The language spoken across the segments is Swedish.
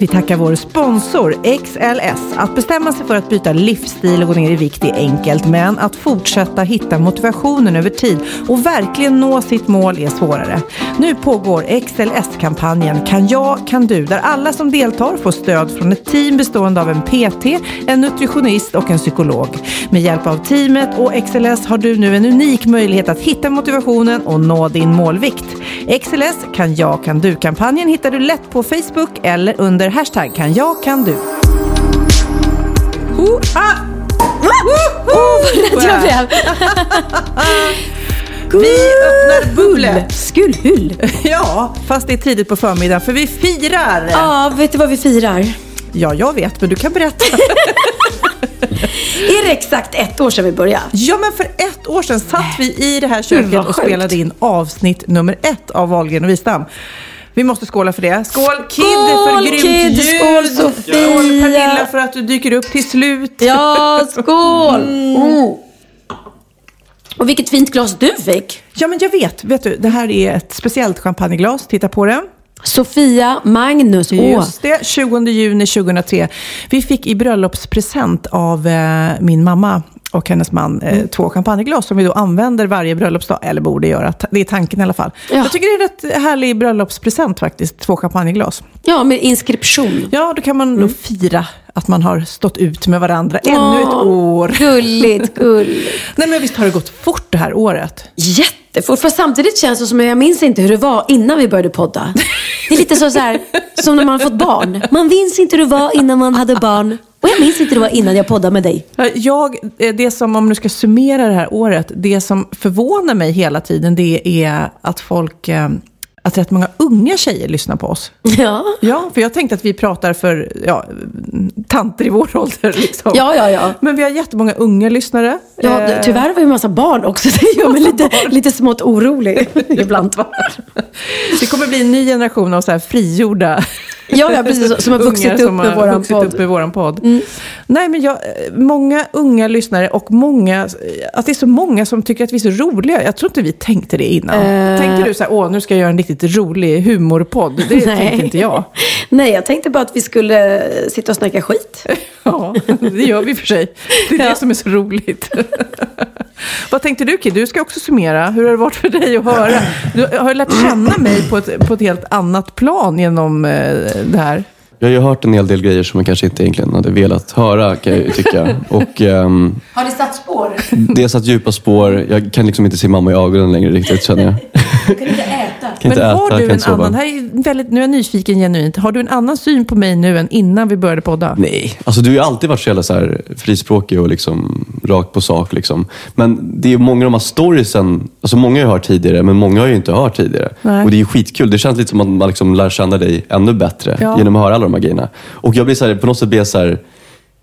Vi tackar vår sponsor XLS. Att bestämma sig för att byta livsstil och gå ner i vikt är enkelt, men att fortsätta hitta motivationen över tid och verkligen nå sitt mål är svårare. Nu pågår XLS-kampanjen Kan jag, kan du, där alla som deltar får stöd från ett team bestående av en PT, en nutritionist och en psykolog. Med hjälp av teamet och XLS har du nu en unik möjlighet att hitta motivationen och nå din målvikt. XLS Kan jag, kan du-kampanjen hittar du lätt på Facebook eller under hashtag kan jag, kan du. Oh, ah! Vad rädd jag blev. Vi öppnar bubblet. Skulhull. Ja, fast det är tidigt på förmiddagen för vi firar. Ja, vet du vad vi firar? Ja, jag vet, men du kan berätta. Är det exakt ett år sedan vi började? Ja, men för ett år sedan satt vi i det här köket och spelade in avsnitt nummer ett av Wahlgren och Wistam. Vi måste skåla för det. Skål Kid Skål, för grymt Kid. ljud. Skål, Sofia. Skål Pernilla för att du dyker upp till slut. Ja, skål! Mm. Och vilket fint glas du fick. Ja, men jag vet. Vet du, det här är ett speciellt champagneglas. Titta på det. Sofia Magnus. Åh. Just det, 20 juni 2003. Vi fick i bröllopspresent av eh, min mamma och hennes man eh, Mm. två champagneglas som vi då använder varje bröllopsdag, eller borde göra. Det är tanken i alla fall. Ja. Jag tycker det är en rätt härlig bröllopspresent faktiskt, två champagneglas. Ja, med inskription. Ja, då kan man Mm. nog fira att man har stått ut med varandra ännu ett Åh, år. Gulligt, gulligt. Nej men visst har det gått fort det här året? Jättefort. För samtidigt känns det som att jag minns inte hur det var innan vi började podda. Det är lite så, så här, som när man har fått barn. Man minns inte hur det var innan man hade barn. Och jag minns inte det var innan jag poddade med dig. Jag, eh, det som, om du ska summera det här året, det som förvånar mig hela tiden det är att folk, eh, att rätt många unga tjejer lyssnar på oss. Ja, Ja, för jag tänkte att vi pratar för ja, tanter i vår ålder. Liksom. ja, ja. ja. Men vi har jättemånga unga lyssnare. Ja, Eh, tyvärr har vi en massa barn också. Det gör mig lite, lite smått orolig ibland. Det kommer bli en ny generation av så här frigjorda Ja, ja, precis. Som har vuxit upp som med har våran vuxit. Mm. upp med våran podd. Nej, men jag, eh, många unga lyssnare och många, att det är så många som tycker att vi är så roliga. Jag tror inte vi tänkte det innan. Eh. Tänkte du så här, åh, nu ska jag göra en riktigt rolig humorpodd? Det tänkte inte jag. Nej, jag tänkte bara att vi skulle sitta och snacka skit. Ja, det gör vi för sig. Det är Ja. det som är så roligt. Vad tänkte du Kid? Du ska också summera. Hur har det varit för dig att höra? Du har lärt känna mig på ett, på ett helt annat plan genom eh, det här. Jag har ju hört en hel del grejer som jag kanske inte egentligen hade velat höra, kan jag ju tycka. Och ehm, Har det satt spår? det har satt djupa spår. Jag kan liksom inte se mamma i ögonen längre riktigt, känner jag. Du kan inte äta. Kan inte Men har äta, du kan en annan, här är väldigt, nu är jag nyfiken genuint, har du en annan syn på mig nu än innan vi började podda? Nej, alltså du har ju alltid varit så jävla så här frispråkig och liksom rakt på sak. Liksom. Men det är många av de här storiesen, alltså många har jag hört tidigare, men många har jag ju inte hört tidigare. Nej. Och det är ju skitkul. Det känns lite som att man liksom lär känna dig ännu bättre Ja. genom att höra alla de här grejerna. Och jag blir så här, på något sätt blir jag så här,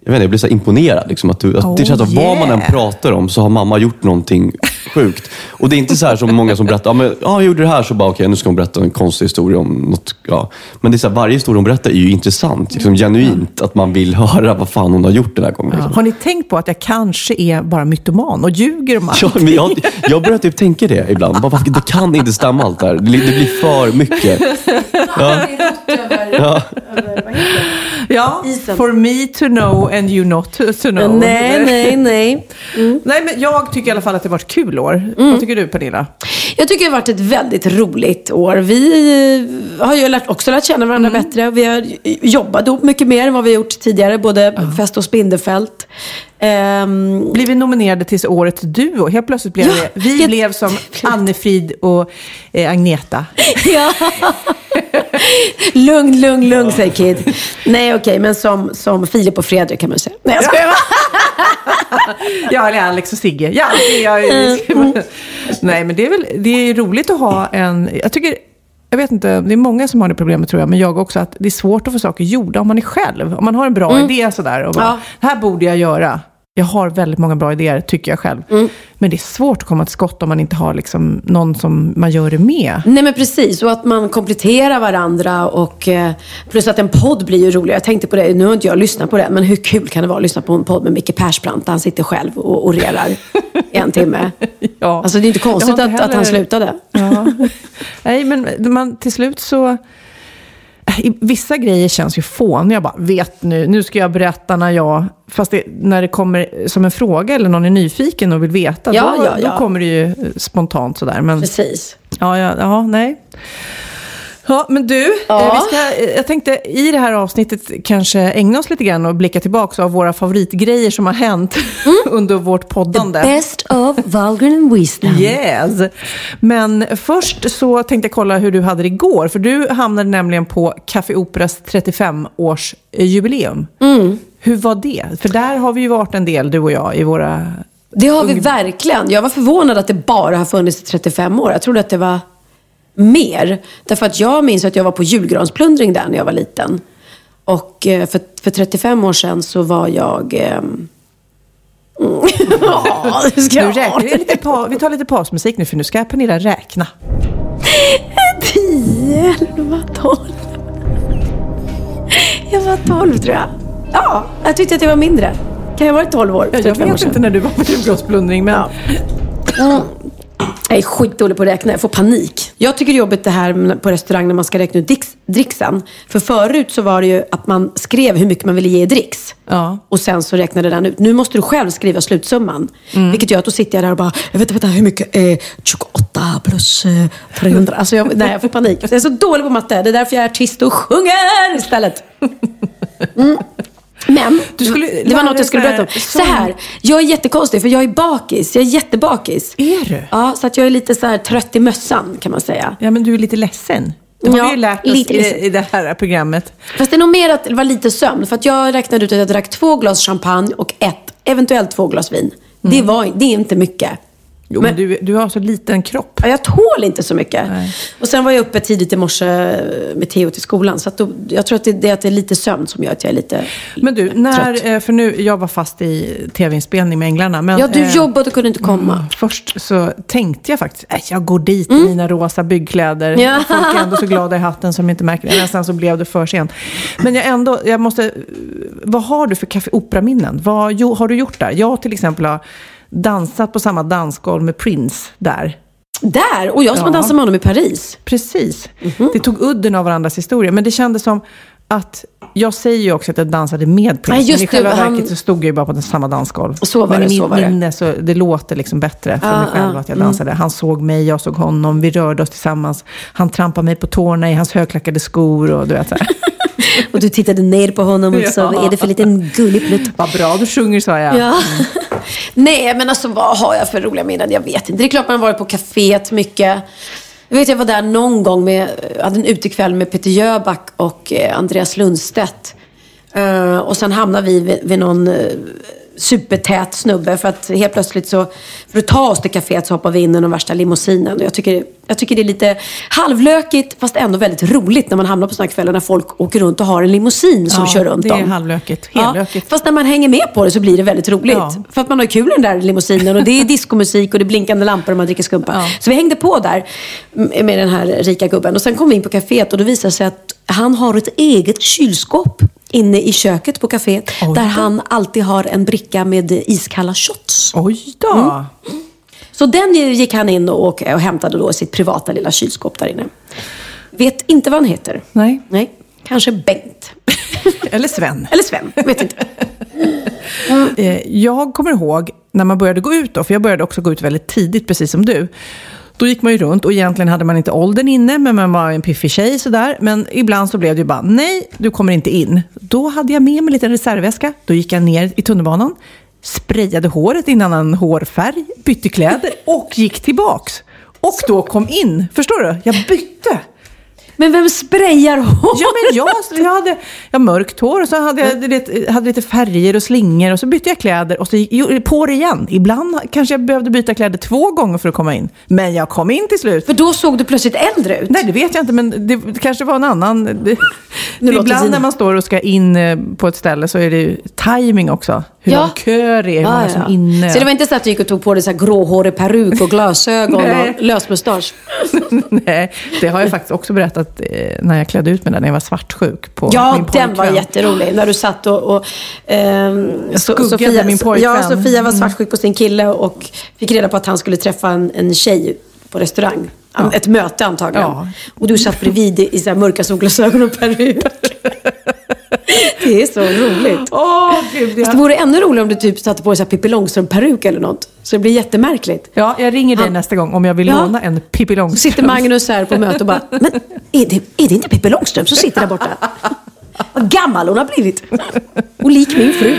jag, vet inte, jag blir så imponerad. Liksom, att du, att det Oh, känns att vad man än yeah. pratar om så har mamma gjort någonting sjukt. Och det är inte så här som många som berättar, ja, men, ja jag gjorde det här, så bara okej, nu ska hon berätta en konstig historia om något. Ja. Men det är så här, varje historia hon berättar är ju intressant, liksom, genuint. Att man vill höra vad fan hon har gjort den här gången. Ja. Liksom. Har ni tänkt på att jag kanske är bara mytoman och ljuger om allt? Ja, men jag, jag börjar typ tänka det ibland. Bara, vad- det kan inte stämma allt det här. Det, det blir för mycket. Ja. Ja. Ja, Isen. for me to know and you not to know. Nej, nej, nej. Nej, men jag tycker i alla fall att det har varit kul år. Vad tycker du Pernilla? Jag tycker det har varit ett väldigt roligt år. Vi eh, har ju lärt, också lärt känna varandra Mm. bättre. Vi har jobbat ihop mycket mer än vad vi gjort tidigare. Både Fest och Spindelfält. Ehm, Blev vi nominerade till Årets Duo? Helt plötsligt blev Ja, det. Vi jag- blev som Annefrid och eh, Agneta. ja. lugn, lugn, lugn säger Kid. Nej, okej, men som, som Filip och Fredrik kan man säga. Nej, jag skojar. Ja, eller Alex och Sigge. Ja, det är jag. Nej, men det är väl det är roligt att ha en... Jag tycker... Jag vet inte, det är många som har det problemet tror jag, men jag också, att det är svårt att få saker gjorda om man är själv. Om man har en bra idé sådär och bara, Ja. här borde jag göra. Jag har väldigt många bra idéer, tycker jag själv. Men det är svårt att komma till skott om man inte har liksom någon som man gör det med. Nej men precis, och att man kompletterar varandra och eh, plus att en podd blir ju roligare. Jag tänkte på det, nu har inte jag lyssnat på det, men hur kul kan det vara att lyssna på en podd med Micke Persbrandt där han sitter själv och orerar i en timme? Ja. Alltså det är inte konstigt inte att, att han heller- slutade. Ja. Nej, men man, till slut så... Vissa grejer känns ju fåniga. Jag bara, vet nu, nu ska jag berätta när jag... Fast det, när det kommer som en fråga eller någon är nyfiken och vill veta, Ja, då, ja, ja. då kommer det ju spontant sådär. Men, Precis. ja, ja, ja, nej. Ja, men du, Ja. eh, vi ska, eh, jag tänkte i det här avsnittet kanske ägna oss lite grann och blicka tillbaka av våra favoritgrejer som har hänt under vårt poddande. Best of Vulgar and Wisdom. Yes. Men först så tänkte jag kolla hur du hade det igår. För du hamnade nämligen på Café Operas 35-årsjubileum. Hur var det? För där har vi ju varit en del, du och jag, i våra... Det har vi verkligen. Jag var förvånad att det bara har funnits i 35 år. Jag trodde att det var mer. Därför att jag minns att jag var på julgransplundring där när jag var liten. Och eh, för, för 35 år sedan så var jag... ehm, Mm. Ja, Nu räknar vi, lite pa, vi tar lite pausmusik nu, för nu ska Pernilla räkna. 10, 11, 12. Jag var 12 tror jag. Ja, jag tyckte att jag var mindre. Kan jag ha varit 12 år? Jag 35 år vet inte när du var på julgransplundring, men... Jag är skitdålig på att räkna, jag får panik. Jag tycker det är jobbigt det här på restaurang när man ska räkna ut dricks, dricksen. För förut så var det ju att man skrev hur mycket man ville ge i dricks. Ja. Och sen så räknade den ut. Nu måste du själv skriva slutsumman. Vilket gör att då sitter jag där och bara, jag vet inte hur mycket är 28 plus eh, 300. Alltså jag, nej, jag får panik. Jag är så dålig på matte. Det är därför jag är artist och sjunger istället. Mm. Men, Du skulle det var något jag skulle berätta om. så här- jag är jättekonstig för jag är bakis. Jag är jättebakis. Är du? Ja, så att jag är lite så här trött i mössan kan man säga. Ja, men du är lite ledsen. Det har Ja, vi ju lärt oss i, i det här programmet. Fast det är nog mer att det var lite sömn. För att jag räknade ut att jag drack två glas champagne och ett, eventuellt två glas vin. Det, var, det är inte mycket. Jo, men, du, du har så liten kropp. Ja, Jag tål inte så mycket. Nej. Och sen var jag uppe tidigt i morse med Theo till skolan. Så att då, jag tror att det, det är att det är lite sömn som gör att jag är lite Men du, när, trött. eh, för nu, jag var fast i tv-inspelning med Änglarna. Men, Ja, du eh, jobbade och kunde inte komma. Mm, Först så tänkte jag faktiskt, äh, jag går dit i mina rosa byggkläder. Mm. Ja. Folk är ändå så glada i hatten som inte märker det. Men sen så blev det för sent. Men jag ändå, jag måste, vad har du för Café Opera-minnen? Vad har du gjort där? Jag till exempel har dansat på samma dansgolv med Prince där. Där! Och jag som har Ja. dansat med honom i Paris. Precis. Det tog udden av varandras historia. Men det kändes som att, jag säger ju också att jag dansade med Prince. Ja, men i själva det, han- verket så stod jag ju bara på den samma dansgolv. Så var men det, i mitt minne så det låter liksom bättre för Ja, mig själv ja, att jag dansade. Han såg mig, jag såg honom, vi rörde oss tillsammans. Han trampade mig på tårna i hans högklackade skor och du vet så här. Och du tittade ner på honom och sa, vad är det för liten gullig plutt? Vad bra du sjunger, sa jag. Ja. Nej, men alltså vad har jag för roliga minnen? Jag vet inte. Det är klart man har varit på kaféet mycket. Jag vet jag var där någon gång med, hade en utekväll med Peter Jöback och eh, Andreas Lundstedt. Eh, och sen hamnade vi vid, vid någon eh, supertät snubbe för att helt plötsligt så, för att ta oss till kaféet så hoppar vi in i den värsta limousinen. Och jag tycker, jag tycker det är lite halvlökigt fast ändå väldigt roligt när man hamnar på sådana kvällar när folk åker runt och har en limousin som Ja, kör runt det dem. är halvlökigt. Ja, fast när man hänger med på det så blir det väldigt roligt. Ja. För att man har kul i den där limousinen och det är diskomusik och det är blinkande lampor och man dricker skumpa. Ja. Så vi hängde på där med den här rika gubben. Och sen kom vi in på kaféet och då visade det sig att han har ett eget kylskåp inne i köket på kaféet. Där han alltid har en bricka med iskalla shots. Oj då. Mm. Så den gick han in och, och hämtade då i sitt privata lilla kylskåp där inne. Vet inte vad han heter. Nej. Nej, kanske Bengt. Eller Sven. Eller Sven, vet inte. Eh, Jag kommer ihåg när man började gå ut då, för jag började också gå ut väldigt tidigt, precis som du. Då gick man ju runt och egentligen hade man inte åldern inne, men man var en piffig tjej sådär. Men ibland så blev det ju bara, nej, du kommer inte in. Då hade jag med mig en liten reservväska. Då gick jag ner i tunnelbanan, sprayade håret i en annan hårfärg, bytte kläder och gick tillbaks. Och då kom in. Förstår du? Jag bytte. Men vem sprayar hår? Ja, men jag, jag hade jag mörkt hår och så hade jag lite, hade lite färger och slingor och så bytte jag kläder och så gick jag på det igen. Ibland kanske jag behövde byta kläder två gånger för att komma in. Men jag kom in till slut. För då såg du plötsligt äldre ut. Nej, det vet jag inte, men det kanske var en annan. Det, ibland när man står och ska in eh, på ett ställe så är det ju timing också. Hur Ja. lång kö det är, hur Ja, många ja. som är inne. Så det var inte så att du gick och tog på dig så här gråhårig peruk och glasögon och lösmustasch? Nej, det har jag faktiskt också berättat eh, när jag klädde ut mig där, när jag var svartsjuk på Ja, min den var pojkvän. jätterolig. När du satt och... och ehm, skuggade Sofia, min pojkvän. Ja, Sofia var svartsjuk på sin kille och fick reda på att han skulle träffa en, en tjej på restaurang. Ett möte antagligen. Ja. Och du satt bredvid i så mörka solglasögon och peruk. det är så roligt. Åh, gud. Fast det vore ännu roligare om du typ satte på dig Pippi Långstrump-peruk eller något. Så det blir jättemärkligt. Ja, jag ringer dig Han- nästa gång om jag vill Ja. låna en Pippi Långstrump. sitter Magnus här på möte och bara, men är det, är det inte Pippi Långstrump som sitter där borta? Vad gammal hon har blivit. Och lik min fru.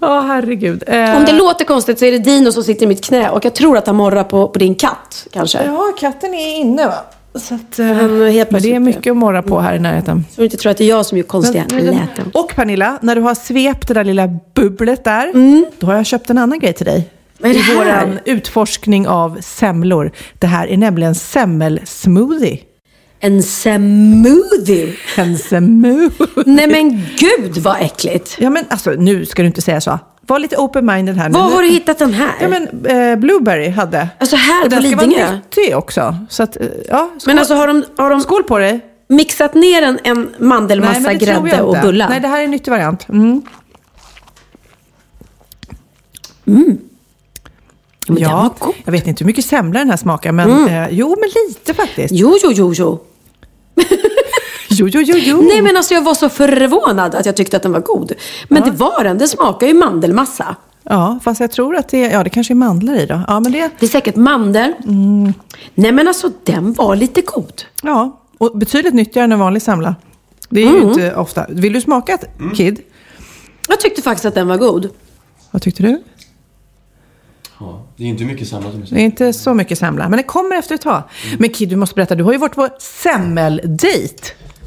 Åh, herregud. Eh, Om det låter konstigt så är det Dino som sitter i mitt knä och jag tror att han morrar på, på din katt kanske. Ja, katten är inne va? Så att, eh, men det är mycket att morra på här i närheten. Så du inte tror att det är jag som gör konstiga Men- men- läten. Och Pernilla, när du har svept det där lilla bubblet där, då har jag köpt en annan grej till dig. Mm. Vad är det I här? våran utforskning av semlor. Det här är nämligen semmelsmoothie. En smoothie. En smoothie. Nej men gud vad äckligt. Ja men alltså nu ska du inte säga så. Var lite open-minded här nu. Var har du hittat den här? Ja men eh, Blueberry hade. Alltså här Och på den ska Lidingö? vara nyttig också. Så att, eh, ja, skål. Men alltså har de, har de skål på dig. mixat ner en, en mandelmassa, men jag grädde och bullar? Nej, det här är en nyttig variant. Mm. men den var Ja, jag vet inte hur mycket semla den här smakar, men eh, jo, men lite faktiskt. Jo, jo, jo, jo. Jo, jo, jo, jo. Nej men alltså jag var så förvånad att jag tyckte att den var god. Men det var den, den smakar ju mandelmassa. Ja, fast jag tror att det, ja, det kanske är mandlar i då. Ja, men det, Det är säkert mandel. Mm. Nej men alltså den var lite god. ja, och betydligt nyttigare än en vanlig semla. Det är Mm. ju inte ofta. Vill du smaka ett Kid? Jag tyckte faktiskt att den var god. Vad tyckte du? Ja, det är inte mycket samma som Det är inte så mycket semla, men det kommer efter ett tag. Men Kid, du måste berätta, du har ju varit på semmeldejt.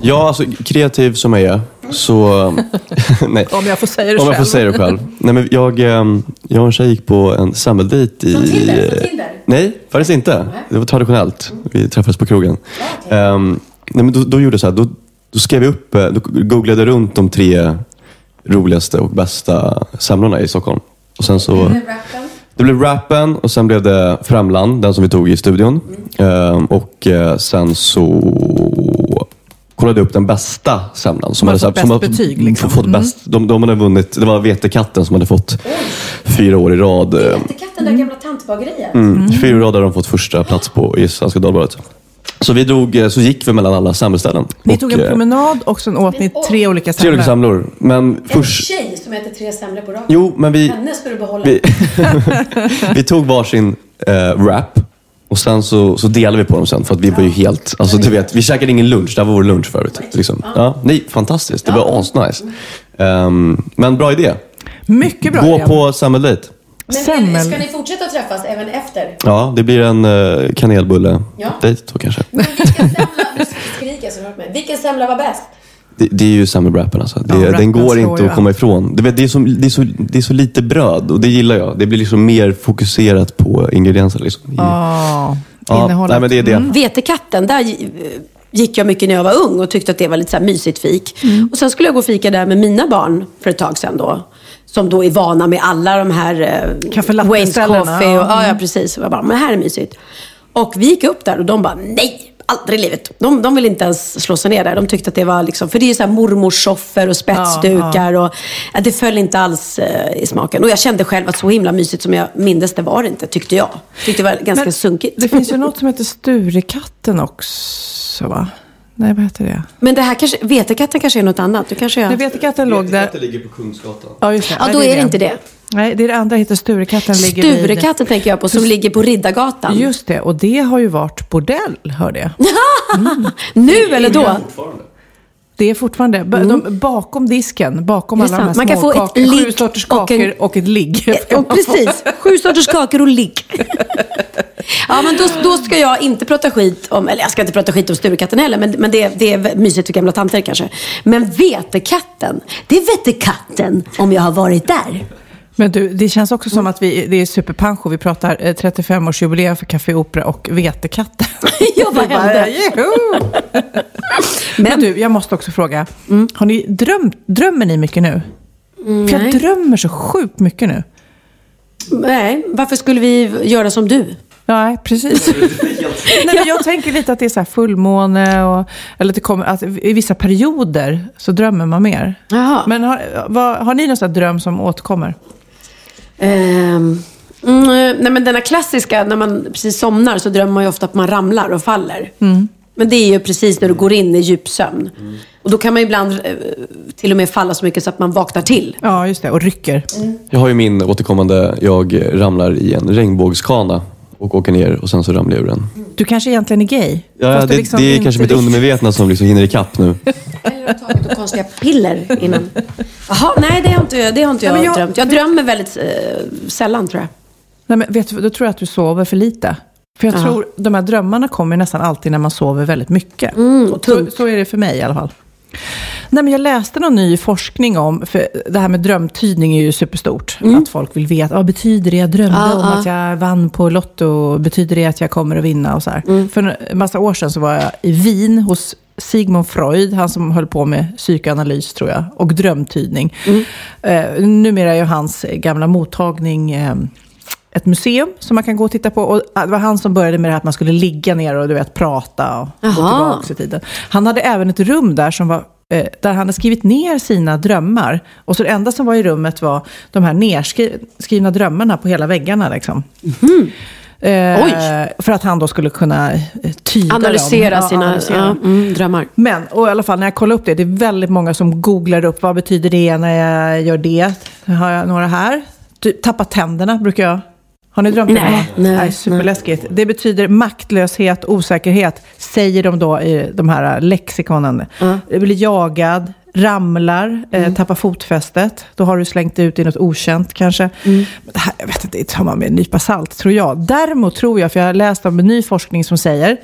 Ja, alltså kreativ som jag är så... nej. Om jag får säga det Om jag får själv. säga det själv. Nej, men jag, ehm, jag och en tjej gick på en sammeldejt i... Från Tinder? Från Tinder? Nej, faktiskt inte. Det var traditionellt. Vi träffades på krogen. Ehm, nej, men då, då gjorde jag så här. Då, då skrev jag upp, eh, då googlade jag runt de tre roligaste och bästa semlorna i Stockholm. Och sen så... Det blev rappen och sen blev det Framland, den som vi tog i studion. Ehm, och eh, sen så kollade upp den bästa semlan. Som hade fått bäst betyg, liksom. Fått bäst, de, de hade vunnit, det var Vetekatten som hade fått fyra år i rad. eh, Katten där gamla tantbageriet. Mm. Fyra år hade de fått första plats på i Svenska Dagbladet. Så vi drog, eh, så gick vi mellan alla samhällsställen. Ni tog en eh, promenad och sen åt ni tre olika Tre olika semlor. samlor. Men först... tjej som äter tre semlor på raken. Jo, men vi... Henne ska du behålla. Vi, vi tog varsin eh, wrap och sen så, så delade vi på dem sen för att vi var ju helt, alltså du vet, vi käkade ingen lunch, det här var vår lunch förut. Liksom. Ja, nej, fantastiskt, det var asnice. Um, men bra idé. Mycket bra Gå idé. på sammeldejt. Semmel. Ska ni fortsätta träffas även efter? Ja, det blir en uh, kanelbulle Ja. dejt då kanske. Vilken semla, skriker jag så hört mig. Vilken semla var bäst? Det, det är ju semmelwrappen alltså. Det, Ja, den går inte att komma ifrån. Du vet, det, är så, det, är så, det är så lite bröd och det gillar jag. Det blir liksom mer fokuserat på ingredienser. Liksom. Ja, Ja, innehållet. nej, men det är det. Mm. Vetekatten, där gick jag mycket när jag var ung och tyckte att det var lite så här mysigt fik. Mm. Och sen skulle jag gå och fika där med mina barn för ett tag sedan då. Som då är vana med alla de här eh, Kaffe Wayne's Coffee. Och, ja. ja, ja, precis. Och jag bara, men det här är mysigt. Och vi gick upp där och de bara, nej! Aldrig i livet. De, de ville inte ens slå sig ner där. De tyckte att det var liksom, för det är ju så här mormorssoffor och spetsdukar. Och, ja, det föll inte alls eh, i smaken. Och jag kände själv att så himla mysigt som jag mindes det var det inte, tyckte jag. Tyckte det var ganska Men sunkigt. Det finns ju något som heter Sturekatten också, va? Nej, vad heter det? Men det här kanske, vetekatten kanske är något annat. Du kanske Nej, jag... Vetekatten låg där. ligger på Kungsgatan. Ja, just det. Ja, Nej, då är det inte det. Nej, det är det andra heter Sturekatten. Vid- Sturekatten tänker jag på, som ligger på Riddargatan. Just det, och det har ju varit bordell, hörde jag. Nu eller då? Det är fortfarande b- de, bakom disken, bakom Mm. Är alla de här. Man kan få ett småkakor, ligg sju sorters och en- kakor och, ett ligg. Och precis, sju sorters kakor och ligg. Ja, men då, då ska jag inte prata skit om, eller jag ska inte prata skit om Sturekatten heller, men, men det, det är mysigt för gamla tanter kanske. Men Vetekatten, det vet katten om jag har varit där. Men du, det känns också som att vi, det är superpancho. Vi pratar eh, 35-årsjubileum för Café Opera och Vetekatten. Ja, vad hände? "Joho!" Men du, jag måste också fråga. Har ni drömt, drömmer ni mycket nu? För jag nej. drömmer så sjukt mycket nu. Nej, varför skulle vi göra som du? Nej, precis. Nej, men jag tänker lite att det är så här fullmåne och eller att det kommer, att i vissa perioder så drömmer man mer. Jaha. Men har, vad, har ni någon sån här dröm som återkommer? Ehm, mm, nej men denna klassiska, när man precis somnar så drömmer man ju ofta att man ramlar och faller. Men det är ju precis när du går in i djupsömn. Och då kan man ibland eh, till och med falla så mycket så att man vaknar till. Ja, just det. Och rycker. Jag har ju min återkommande, jag ramlar i en regnbågskana och åker ner och sen så ramlar jag ur den. Du kanske egentligen är gay? Ja, det, liksom det är kanske mitt undermedvetna som liksom hinner ikapp nu. Eller har tagit konstiga piller innan. Jaha, nej det har inte, det har inte jag, Ja, jag- drömt. Jag drömmer väldigt eh, sällan tror jag. Nej, men vet du, då tror jag att du sover för lite. För jag Ja. tror de här drömmarna kommer nästan alltid när man sover väldigt mycket. Mm, så, så är det för mig i alla fall. Nej, men jag läste någon ny forskning om, för det här med drömtydning är ju superstort. Att folk vill veta, vad betyder det jag drömde Mm. Ja, om ja. att jag vann på Lotto? Betyder det att jag kommer att vinna? Och så. Mm. För en massa år sedan så var jag i Wien hos Sigmund Freud, han som höll på med psykoanalys tror jag, och drömtydning. Mm. Eh, numera är ju hans gamla mottagning eh, ett museum som man kan gå och titta på. Och det var han som började med det här att man skulle ligga ner och du vet, prata och gå Jaha. tillbaka i tiden. Han hade även ett rum där som var eh, där han hade skrivit ner sina drömmar. Och så det enda som var i rummet var de här nerskrivna drömmarna på hela väggarna. Liksom. Eh, Oj. För att han då skulle kunna eh, tyda Analysera dem. Ja, sina ja, dem. mm, drömmar. Men, och i alla fall när jag kollar upp det, det är väldigt många som googlar upp vad betyder det när jag gör det. Har jag några här? Tappa tänderna brukar jag. Har ni drömt om Nej, det? nej, nej, superläskigt. Det betyder maktlöshet, osäkerhet, säger de då i de här lexikonen. Det blir jagad, ramlar, eh, tappar fotfästet. Då har du slängt ut i något okänt kanske. Men det här, jag vet inte, det tar man med en nypa salt, tror jag. Däremot tror jag, för jag har läst om en ny forskning som säger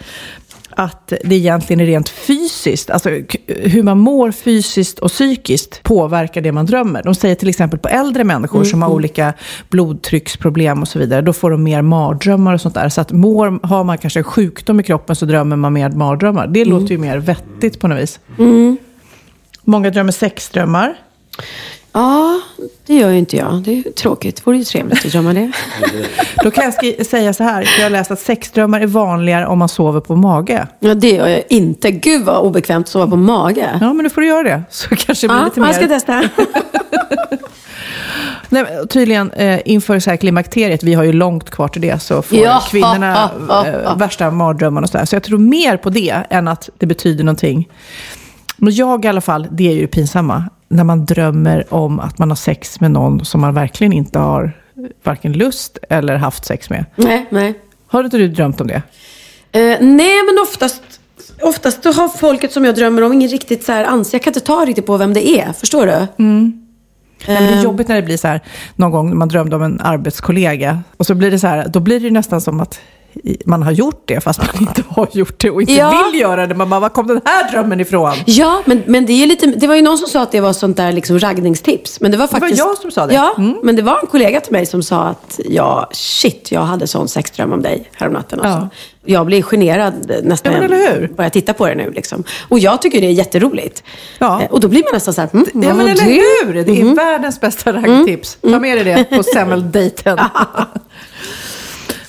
att det egentligen är rent fysiskt, alltså hur man mår fysiskt och psykiskt påverkar det man drömmer. De säger till exempel på äldre människor som har olika blodtrycksproblem och så vidare, då får de mer mardrömmar och sånt där. Så att mår, har man kanske en sjukdom i kroppen så drömmer man mer mardrömmar. Det låter ju mer vettigt på något vis. Många drömmer sexdrömmar. Ja, det gör ju inte jag. Det är tråkigt. Det vore ju trevligt att drömma det. Då kan jag skri- säga så här, jag har läst att sexdrömmar är vanligare om man sover på mage. Ja, det gör jag inte. Gud vad obekvämt att sova på mage. Ja, men då får du göra det. Så kanske det blir Ja, lite mer... jag ska testa. Nej, tydligen eh, inför så här klimakteriet, vi har ju långt kvar till det, så får Ja, kvinnorna ha, ha, ha. eh, värsta mardrömmarna och sådär. Så jag tror mer på det än att det betyder någonting. Men jag i alla fall, det är ju pinsamma. När man drömmer om att man har sex med någon som man verkligen inte har varken lust eller haft sex med. nej, nej. Har inte du drömt om det? Eh, nej, men oftast, oftast har folket som jag drömmer om ingen riktigt så här anser. Jag kan inte ta riktigt på vem det är. Förstår du? Nej, men det är jobbigt när det blir så här, någon gång när man drömde om en arbetskollega. Och så blir det så här, då blir det nästan som att man har gjort det fast man inte har gjort det och inte Ja. vill göra det. Man bara, var kom den här drömmen ifrån? Ja, men, men det är lite, det var ju någon som sa att det var sånt där liksom raggningstips. Men det var var faktiskt... jag som sa det. Ja, Mm. men det var en kollega till mig som sa att ja, shit, jag hade sån sexdröm om dig häromnatten. Alltså. Ja. Jag blir generad nästan Ja, jag eller hur? börjar titta på det nu. Liksom. Och jag tycker det är jätteroligt. Ja. Eh, Och då blir man nästan så här, mm, Ja, men var eller det? hur? Det är världens bästa raggtips. Ta med dig det på semmeldejten.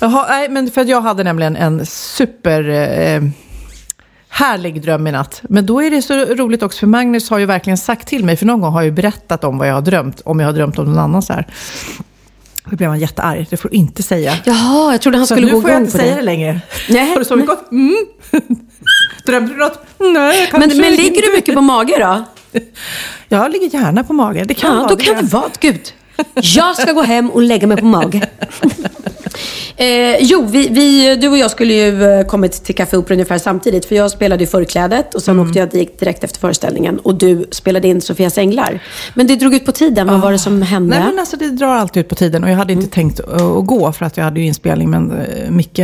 Jaha, nej, men för att jag hade nämligen en super... Eh, härlig dröm i natt. Men då är det så roligt också, för Magnus har ju verkligen sagt till mig, för någon gång har jag ju berättat om vad jag har drömt, om jag har drömt om någon annan så här. Då blev han jättearg, det får du inte säga. Jaha, jag trodde han Så skulle nu gå får jag igång inte på säga det. det längre. Nej, har du sovit gott? Mm. Drömde du något? Nej, kanske Men, men ligger inte. du mycket på mage då? Jag ligger gärna på magen. Det kan Ja, vara då kan det vara, gud. Jag ska gå hem och lägga mig på mage. Eh, jo, vi, vi, du och jag skulle ju eh, kommit till Café Opera ungefär samtidigt. För jag spelade ju förklädet och sen Mm. åkte jag dit direkt efter föreställningen. Och du spelade in Sofias Änglar. Men det drog ut på tiden. Vad var det som hände? Ah. Nej, men alltså, det drar alltid ut på tiden och jag hade inte Mm. tänkt att, gå för att jag hade ju inspelning. Men uh, Micke,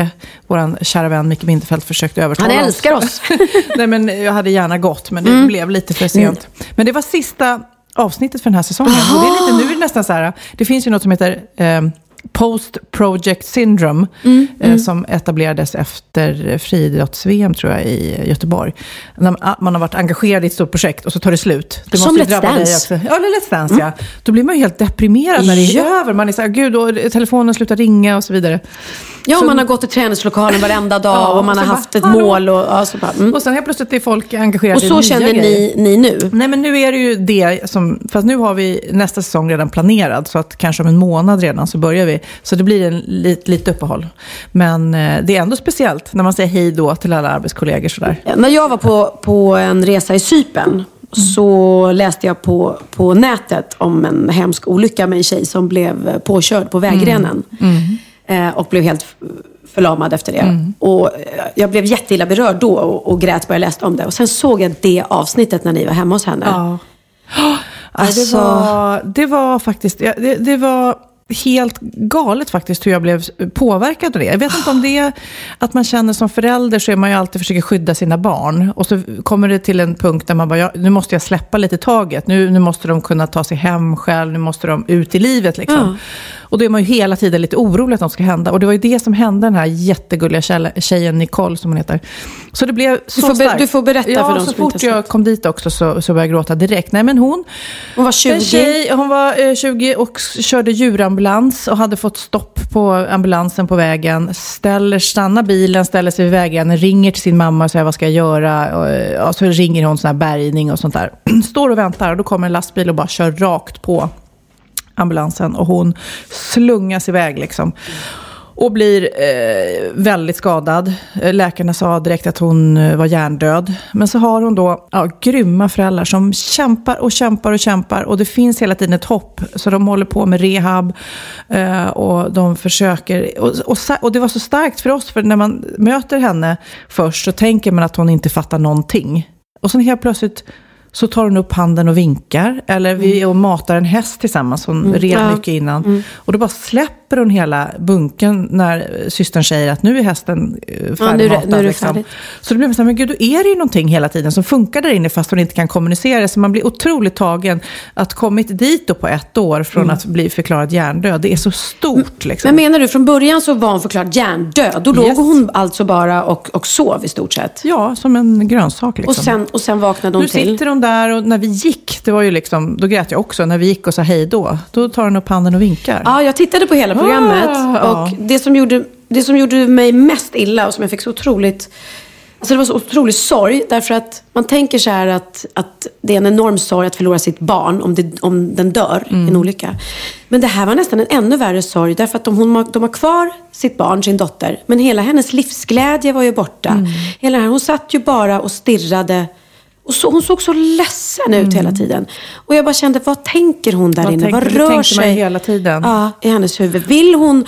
vår kära vän Micke Winterfeldt försökte övertala Han älskar oss. Nej, men jag hade gärna gått, men det Mm. blev lite för sent. Men det var sista avsnittet för den här säsongen. Och det är lite, nu är det nästan så här, det finns ju något som heter eh, Post Project Syndrome, Mm, eh, som etablerades efter friidrotts-VM tror jag i Göteborg. När man- man har varit engagerad i ett stort projekt och så tar det slut. Det Som Let's Dance. Ja, eller Let's Dance ja. Då blir man ju helt deprimerad när det är Ja. över. Man är så här, gud, och telefonen slutar ringa och så vidare. Ja, Så- man har gått till träningslokalen varenda dag Ja, och man har haft bara, ett hallå? mål. Och, ja, så bara, mm. Och sen helt plötsligt är folk engagerade och i så nya känner grejer. ni, ni nu? Nej, men nu är det ju det som... Fast nu har vi nästa säsong redan planerad, så att kanske om en månad redan så börjar vi. Så det blir en lit, lite uppehåll. Men eh, det är ändå speciellt när man säger hej då till alla arbetskollegor sådär. Ja, När jag var på, på en resa i Cypern så läste jag på, på nätet om en hemsk olycka med en tjej som blev påkörd på vägrenen. Eh, och blev helt förlamad efter det. Och eh, jag blev jätteilla berörd då och, och grät bara jag läste om det. Och sen såg jag det avsnittet när ni var hemma hos henne. Ja. Alltså- det, var, det var faktiskt... Det, det var helt galet faktiskt hur jag blev påverkad av det. Jag vet inte om det är att man känner som förälder så är man ju alltid försöker skydda sina barn. Och så kommer det till en punkt där man bara, ja, nu måste jag släppa lite taget. Nu, nu måste de kunna ta sig hem själv, nu måste de ut i livet liksom. Och då är man ju hela tiden lite orolig att något ska hända. Och det var ju det som hände den här jättegulliga tjej- tjejen Nicole, som hon heter. Så det blev så får be- starkt. du får berätta ja, för de så som fort jag kom dit också så, så började jag gråta direkt. Nej, men hon... Hon var 20. En tjej, hon var eh, 20 och körde ambulans och hade fått stopp på ambulansen på vägen. Ställer, stannar bilen, ställer sig vid vägen, ringer till sin mamma och säger vad ska jag göra? Och, ja, så ringer hon sån här bärgning och sånt där. Står och väntar och då kommer en lastbil och bara kör rakt på ambulansen och hon slungas iväg liksom. Och blir eh, väldigt skadad. Eh, läkarna sa direkt att hon eh, var hjärndöd. Men så har hon då ja, grymma föräldrar som kämpar och kämpar och kämpar. Och det finns hela tiden ett hopp. Så de håller på med rehab. Eh, och de försöker. Och, och, och det var så starkt för oss. För när man möter henne först så tänker man att hon inte fattar någonting. Och sen helt plötsligt så tar hon upp handen och vinkar. Eller vi och matar en häst tillsammans. Hon red Ja. mycket innan. Och då bara släpper hon hela bunken när systern säger att nu är hästen eh, Ja, nu det- färdigmatad. nu det liksom. Så då blir så här, men gud, då är det ju någonting hela tiden som funkar där inne fast hon inte kan kommunicera. Så man blir otroligt tagen att kommit dit då på ett år från att bli förklarad hjärndöd. Det är så stort liksom. Men menar du, från början så var hon förklarad hjärndöd. Då låg Yes. hon alltså bara och, och sov i stort sett. Ja, som en grönsak liksom. Och sen, och sen vaknade hon Nu till. sitter hon där och när vi gick, det var ju liksom, då grät jag också, när vi gick och sa hej då, då tar hon upp handen och vinkar. Ja, jag tittade på hela programmet. Ah, ja. och det som, gjorde, det som gjorde mig mest illa och som jag fick så otroligt... Alltså det var så otrolig sorg. Därför att man tänker så här att, att det är en enorm sorg att förlora sitt barn om, det, om den dör i en olycka. Men det här var nästan en ännu värre sorg. Därför att de, hon, de har kvar sitt barn, sin dotter. Men hela hennes livsglädje var ju borta. Hela, det här- hon satt ju bara och stirrade. Och så, hon såg så ledsen ut hela tiden. Och jag bara kände, vad tänker hon där Vad inne? tänker- Vad rör tänker sig? man hela tiden. Ja, i hennes huvud. Vill hon...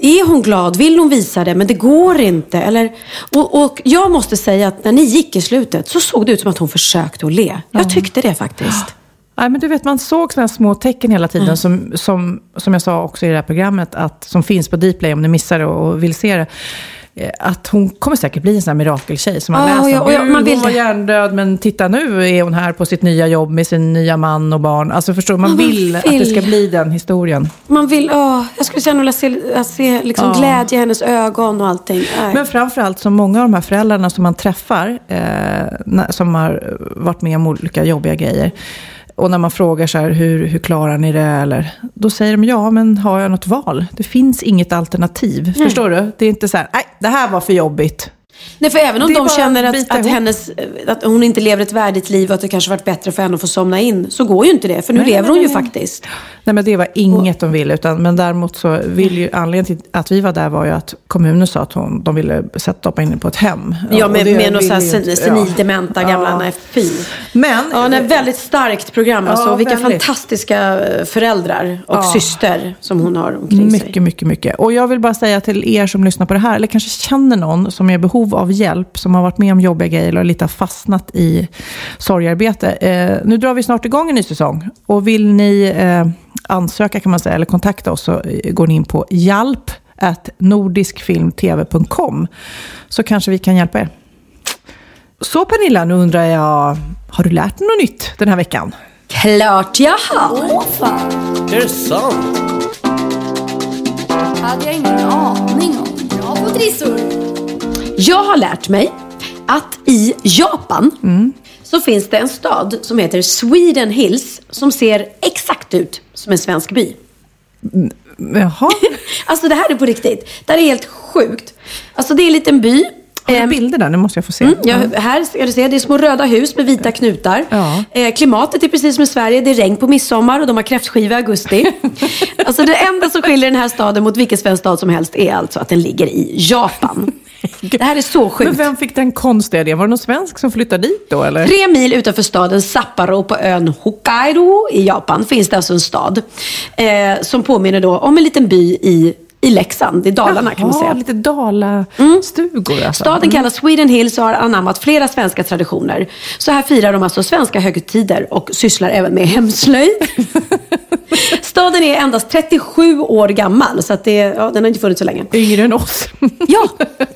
Är hon glad? Vill hon visa det? Men det går inte. Eller, och, och jag måste säga att när ni gick i slutet så såg det ut som att hon försökte att le. Jag tyckte det faktiskt. Nej, men du vet, man såg sådana små tecken hela tiden, som, som, som jag sa också i det här programmet, att, som finns på Dplay om ni missar det och vill se det. Eh, Att hon kommer säkert bli en sån här mirakeltjej som man Ja, läser om. jag- Gud, man vill hon var hjärndöd, men titta nu är hon här på sitt nya jobb med sin nya man och barn. Alltså förstår du, man Ja, man vill, att det vill. ska bli den historien. Man vill, åh, jag skulle gärna vilja se, se liksom Ja. glädje i hennes ögon och allting. Nej. Men framförallt som många av de här föräldrarna som man träffar, eh, som har varit med om olika jobbiga grejer. Och när man frågar så här, hur, hur klarar ni det? Eller, då säger de, ja men har jag något val? Det finns inget alternativ. Förstår du? Det är inte så här, nej det här var för jobbigt. Nej, för även om de känner att att, hennes, att hon inte lever ett värdigt liv och att det kanske varit bättre för henne att få somna in, så går ju inte det. För nu Nej, lever nej, hon ju nej. faktiskt. Nej, men det var inget de ville. Utan, men däremot så vill ju, anledningen till att vi var där var ju att kommunen sa att hon, de ville sätta upp henne på ett hem. Ja, med, med någon vill sån här ju sen, inte- ja. senildementa gamla, Ja. nej fy. Men, Ja, det är ett väldigt starkt program alltså. Ja, Vilka väldigt. fantastiska eh, föräldrar och Ja. syster som hon har omkring sig. Mycket, mycket, mycket. Och jag vill bara säga till er som lyssnar på det här, eller kanske känner någon som är i behov av hjälp, som har varit med om jobbiga grejer eller lite har fastnat i sorgarbete. Eh, nu drar vi snart igång en ny säsong. Och vill ni eh, ansöka kan man säga, eller kontakta oss så eh, går ni in på hjälp nordiskfilmtv.com så kanske vi kan hjälpa er. Så Pernilla, nu undrar jag, har du lärt dig något nytt den här veckan? Klart jag har. Är det sant? hade jag ingen aning om. Bra på trissor. Jag har lärt mig att i Japan så finns det en stad som heter Sweden Hills som ser exakt ut som en svensk by. Jaha, Alltså det här är på riktigt. Det här är helt sjukt. Alltså det är en liten by. har du Ehm, bilder där? Nu måste jag få se. Mm, ja, här ska du se, det är små röda hus med vita knutar. Ja. Eh, klimatet är precis som i Sverige, det är regn på midsommar och de har kräftskiva i augusti. alltså det enda som skiljer den här staden mot vilken svensk stad som helst är alltså att den ligger i Japan. Det här är så Men sjukt. vem fick den konstiga idén? Var det någon svensk som flyttade dit då eller? Tre mil utanför staden Sapporo på ön Hokkaido i Japan finns det alltså en stad. Eh, som påminner då om en liten by i, i Leksand, i Dalarna kan man Jaha, säga. lite dalastugor alltså. Staden kallas Sweden Hills och har anammat flera svenska traditioner. Så här firar de alltså svenska högtider och sysslar även med hemslöjd. Staden är endast 37 år gammal, så att det, ja, den har inte funnits så länge. Yngre än oss. Ja,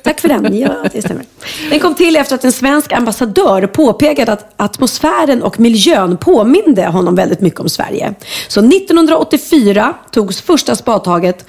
tack för den. Ja, det stämmer. Den kom till efter att en svensk ambassadör påpekade att atmosfären och miljön påminde honom väldigt mycket om Sverige. Så 1984 togs första spadtaget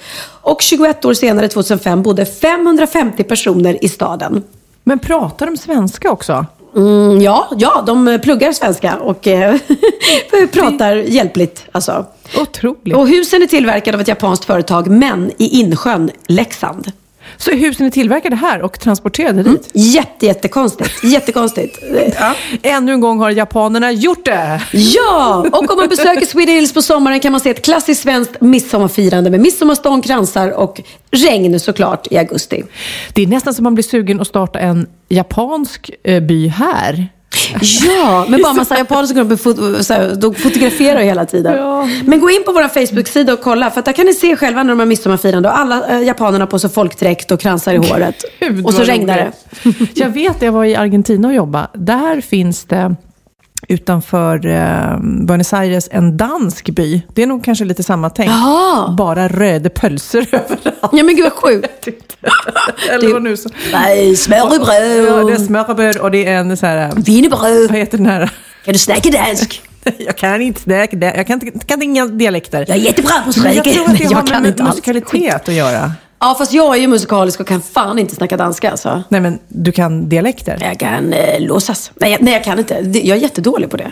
och 21 år senare, 2005, bodde 550 personer i staden. Men pratar de svenska också? Mm, ja, ja, de pluggar svenska och eh, pratar hjälpligt. Alltså. Otroligt. Och husen är tillverkade av ett japanskt företag, men i Insjön, Leksand. Så husen är tillverkade här och transporterade dit? Jätte, jättekonstigt. Jättekonstigt. Ja. Ännu en gång har japanerna gjort det! Ja, och om man besöker Sweden Hills på sommaren kan man se ett klassiskt svenskt midsommarfirande med midsommarstång, kransar och regn såklart i augusti. Det är nästan som man blir sugen att starta en japansk eh, by här. Ja, med bara massa japaner som går och fot- så här, de fotograferar hela tiden. Ja. Men gå in på vår Facebook-sida och kolla, för att där kan ni se själva när de har midsommarfirande och alla eh, japanerna på sig folkdräkt och kransar i håret. Gud, och så regnar det. Jag vet, jag var i Argentina och jobbade. Där finns det utanför eh, Buenos Aires en dansk by. Det är nog kanske lite samma tänk. Jaha. Bara röda pölser överallt. Ja men gud vad sjukt. Eller vad nu så. Nej, Ja, smörrebröd, det är smörrebröd och det är en så här... Vad wienerbröd. heter den här? Kan du snacka dansk? Jag kan inte snacka, det- jag kan inte, kan inga dialekter. Jag är jättebra på Men jag tror att det Jag har med musikalitet att göra. Ja, fast jag är ju musikalisk och kan fan inte snacka danska alltså. Nej, men du kan dialekter? Jag kan eh, låtsas. Nej, jag- nej, jag kan inte. Det- Jag är jättedålig på det.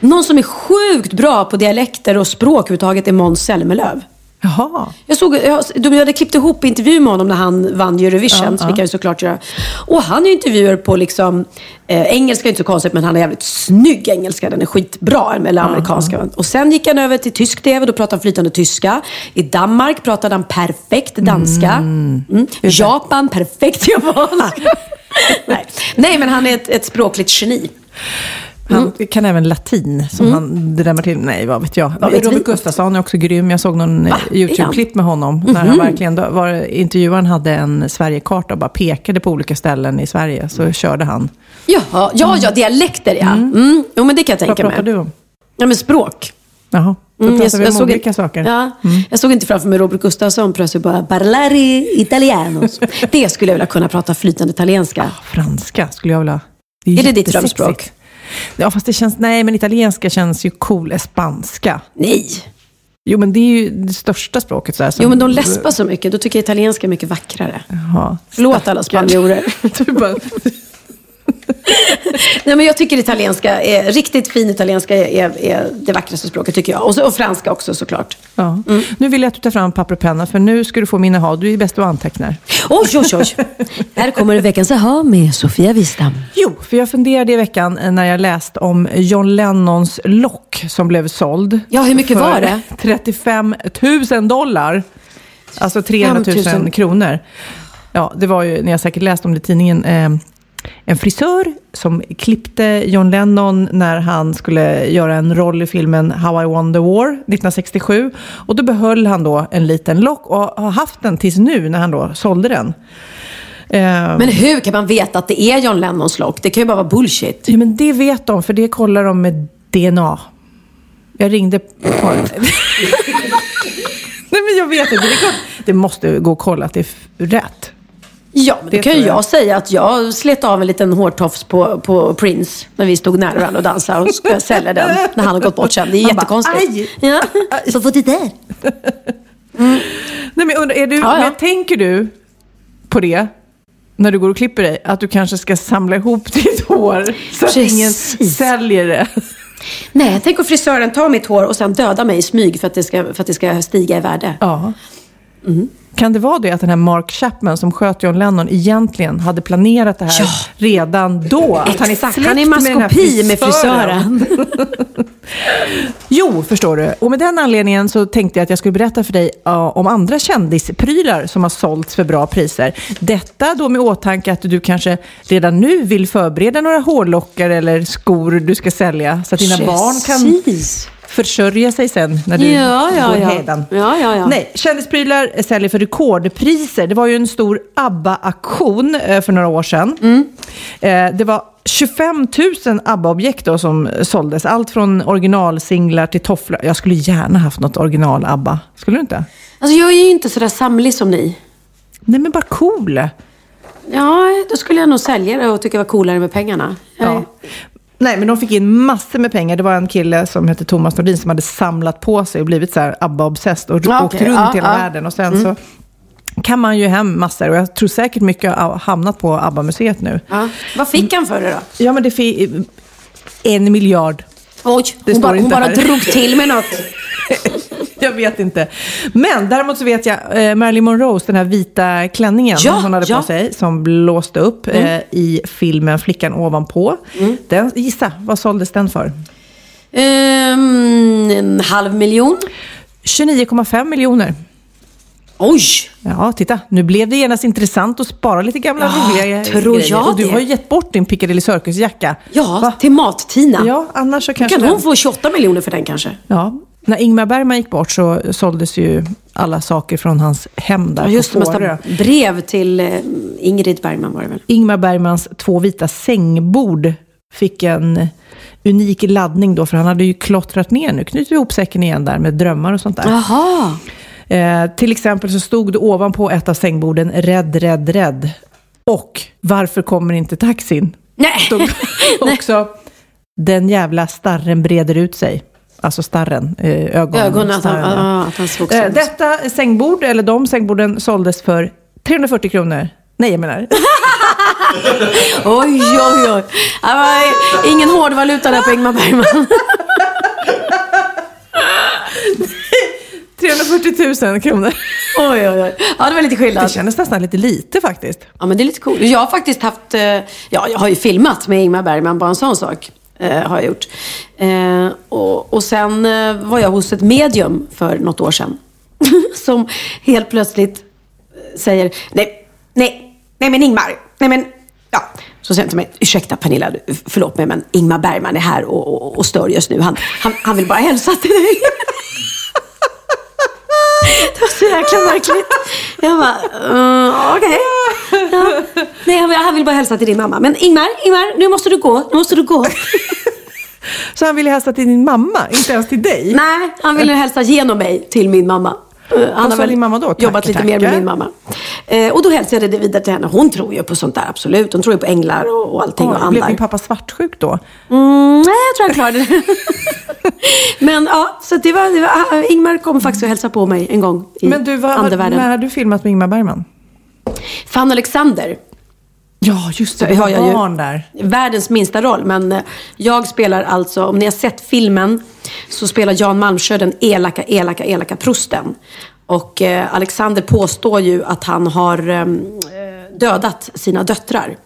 Någon som är sjukt bra på dialekter och språk överhuvudtaget är Måns Zelmerlöw. Jaha. Jag såg, jag, de hade klippt ihop intervju med honom när han vann Eurovision, så vi kan ju såklart göra. Och han gör intervjuer på liksom, eh, engelska är inte så konstigt, men han har jävligt snygg engelska. Den är skitbra, eller amerikanska. Och sen gick han över till tysk TV, då pratade han flytande tyska. I Danmark pratade han perfekt danska. Mm. Japan, perfekt japanska. Nej. Nej, men han är ett, ett språkligt geni. Han kan även latin, som han drämmer till. Nej, vad vet jag. Mm. Vad vet Robert vi? Gustafsson är också grym. Jag såg någon eh? YouTube-klipp med honom. När Mhm. han verkligen, då var, intervjuaren hade en Sverigekarta och bara pekade på olika ställen i Sverige. Så körde han. Jaha, ja, ja, dialekter ja. Mm. Jo, men det kan jag Vad tänka pratar mig. du om? Ja, men språk. Jaha, då Mm, pratar vi om såg olika in- saker. Ja, Jag såg inte framför mig Robert Gustafsson plötsligt bara parlare italiano. Det skulle jag vilja kunna prata flytande italienska. Franska skulle jag vilja. Är det ditt drömspråk? Ja, fast det känns... Nej, men italienska känns ju cool. Spanska. Nej. Jo, men det är ju det största språket. Så här, som- Jo, men de läspar så mycket. Då tycker jag italienska är mycket vackrare. Jaha. Förlåt alla spanjorer. Nej, men jag tycker italienska, är, riktigt fin italienska är, är, det vackraste språket tycker jag. Och, så, och franska också såklart. Ja. Nu vill jag att du tar fram papper och penna, för nu ska du få min aha. Du är bäst att antecknar. Oj, oj, oj. Här kommer veckans aha med Sofia Wistam. Jo, för jag funderade i veckan eh, när jag läste om John Lennons lock som blev såld. Ja, hur mycket var det? 35 000 dollar. Alltså 300 000 5 000. kronor. Ja, det var ju, ni har säkert läst om det i tidningen, eh, en frisör som klippte John Lennon när han skulle göra en roll i filmen How I Won the War 1967. Och då behöll han då en liten lock och har haft den tills nu när han då sålde den. Eh, Men hur kan man veta att det är John Lennons lock? Det kan ju bara vara bullshit. Ja, men det vet de, för det kollar de med DNA. Jag ringde på... Nej, men jag vet inte. Det, det måste gå att kolla att det är rätt. Ja, men Det det kan ju jag. jag säga att jag slet av en liten hårtofs på, på Prince när vi stod nära varandra och dansade och skulle sälja den när han har gått bort sen. Det är Han bara, jättekonstigt. "Aj." Ja, så får det där. Nej, men undrar, är du, Ja, ja. Tänker du på det när du går och klipper dig? Att du kanske ska samla ihop ditt hår så att ingen Precis. säljer det? Nej, tänk om frisören tar mitt hår och sen dödar mig i smyg för att det ska, för att det ska stiga i värde. Ja. Kan det vara det att den här Mark Chapman som sköt John Lennon egentligen hade planerat det här Ja. redan då? Att han är släkt han är med maskopi med frisören. Jo, förstår du. Och med den anledningen så tänkte jag att jag skulle berätta för dig ja, om andra kändisprylar som har sålts för bra priser. Detta då med åtanke att du kanske redan nu vill förbereda några hårlockar eller skor du ska sälja så att dina barn kan Precis. Försörja sig sen när du Ja, ja, går ja. hädan. Ja, ja, ja. Nej, kändisprylar säljer för rekordpriser. Det var ju en stor ABBA-aktion eh, för några år sedan. Mm. Eh, Det var 25 000 ABBA-objekt som såldes. Allt från originalsinglar till tofflor. Jag skulle gärna haft något original ABBA. Skulle du inte? Alltså jag är ju inte sådär samlig som ni. Nej, men bara cool. Ja, då skulle jag nog sälja det och tycka det var coolare med pengarna. Ja. Nej, men de fick in massor med pengar. Det var en kille som hette Thomas Nordin som hade samlat på sig och blivit så här ABBA-obsessed och Ja, åkt okej. runt Ja, hela. Mm. världen. Och sen så kan man ju hem massor. Och jag tror säkert mycket har hamnat på ABBA-museet nu. Ja. Vad fick han för det då? Ja, men det fick en miljard. Oj, Det hon bara, hon bara drog till med något. Jag vet inte. Men däremot så vet jag eh, Marilyn Monroes, den här vita klänningen Ja, hon hade ja. på sig, som blåste upp eh, i filmen Flickan ovanpå. Den, gissa, vad såldes den för? Ehm, en halv miljon. 29,5 miljoner. Oj! Ja, titta. Nu blev det genast intressant att spara lite gamla Ja, roliga tror grejer. jag Och du har ju gett bort din Piccadilly Circus-jacka. Ja, Va? till Mat-Tina. Ja, annars så kanske... kan den- hon få 28 miljoner för den kanske? Ja. När Ingmar Bergman gick bort så såldes ju alla saker från hans hem där Ja, just det. på Fårö. brev till eh, Ingrid Bergman var det väl? Ingmar Bergmans två vita sängbord fick en unik laddning då, för han hade ju klottrat ner nu, knutit ihop säcken igen där med drömmar och sånt där. Jaha. Eh, till exempel så stod det ovanpå ett av sängborden, rädd, rädd, rädd. Och varför kommer inte taxin? Nej. Stod också, den jävla starren breder ut sig. Alltså starren, eh, ögon, Ögonen, att han, ja. att han såg Eh. Detta sängbord, eller de sängborden, såldes för 340 kronor. Nej, jag menar. Oj, oj, oj. Det ingen hårdvaluta där på Ingmar Bergman. 340 000 kronor. Oj, oj, oj. Ja, det var lite Det skillnad. kändes nästan lite lite faktiskt. Ja, men det är lite coolt. Jag har faktiskt haft, eh, ja, jag har ju filmat med Ingmar Bergman, bara en sån sak. Eh, har jag gjort. Eh, och, och sen eh, var jag hos ett medium för något år sedan. som helt plötsligt eh, säger, nej, nej, nej men Ingmar, nej men, ja. Så säger han till mig, ursäkta Pernilla, förlåt mig men Ingmar Bergman är här och, och, och stör just nu. Han, han, han vill bara hälsa till dig. Det var så jäkla märkligt. Jag bara, uh, okej. Ja. Nej, han vill, bara hälsa till din mamma. Men Ingmar, Ingmar, nu måste du gå. Nu måste du gå. Så han ville hälsa till din mamma, inte ens till dig? Nej, han ville hälsa genom mig till min mamma. Uh, Han Vad har sa väl din mamma då? jobbat Tackar, lite mer med min mamma. Eh, och då hälsade jag det vidare till henne. Hon tror ju på sånt där, absolut. Hon tror ju på änglar och, och allting och Oj, blev andar. din pappa svartsjuk då? Mm, nej, jag tror han klarade det. Men ja, så det var, det var, Ingmar kom faktiskt och hälsade på mig en gång i Men du, vad, när har du filmat med Ingmar Bergman? Fan Alexander. Ja, just det. Har jag ju- barn där. Världens minsta roll, men eh, jag spelar alltså, om ni har sett filmen, så spelar Jan Malmsjö den elaka, elaka, elaka prosten. Och eh, Alexander påstår ju att han har eh, dödat sina döttrar.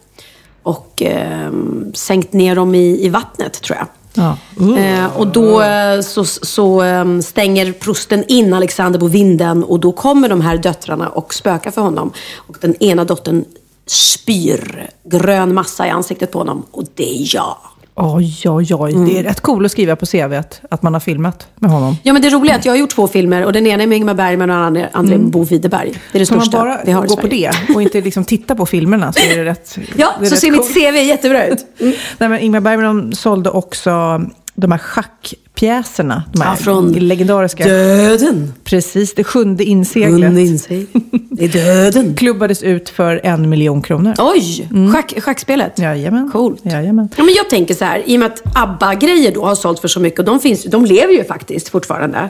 Och eh, sänkt ner dem i, i vattnet, tror jag. Ja. Eh, och då eh, så, så eh, stänger prosten in Alexander på vinden och då kommer de här döttrarna och spökar för honom. Och den ena dottern spyr grön massa i ansiktet på honom och det är jag. Oj, oj, oj. Mm. Det är rätt cool att skriva på CV att, att man har filmat med honom. Ja men det roliga är att jag har gjort två filmer och den ena är med Ingmar Bergman och den andra, är med Bo Widerberg. Det är det man största bara vi har gå på det och inte liksom titta på filmerna så är det rätt Ja, det så rätt ser mitt coolt. CV jättebra ut. Mm. Nej, men Ingmar Bergman sålde också de här schackpjäserna. De här Ja, från legendariska. Döden. Precis, det sjunde inseglet. Sjunde inseglet. Det är döden. Klubbades ut för en miljon kronor. Oj, schack, schackspelet. Jajamän. Coolt. Jajamän. Ja, men jag tänker så här, i och med att ABBA-grejer då har sålt för så mycket, och de, finns, de lever ju faktiskt fortfarande.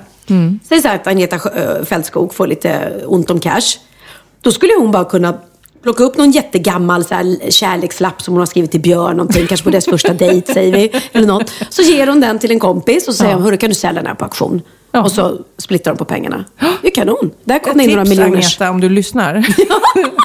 Säg så här att Agneta äh, Fältskog får lite ont om cash. Då skulle hon bara kunna plocka upp någon jättegammal så här, kärlekslapp som hon har skrivit till Björn, någonting, kanske på deras första dejt säger vi, eller något. Så ger hon den till en kompis och så säger hon, hörru kan du sälja den här på auktion? Ja. Och så splittar de på pengarna. Det är kanon. Där kom det in några miljoner. Agneta, om du lyssnar.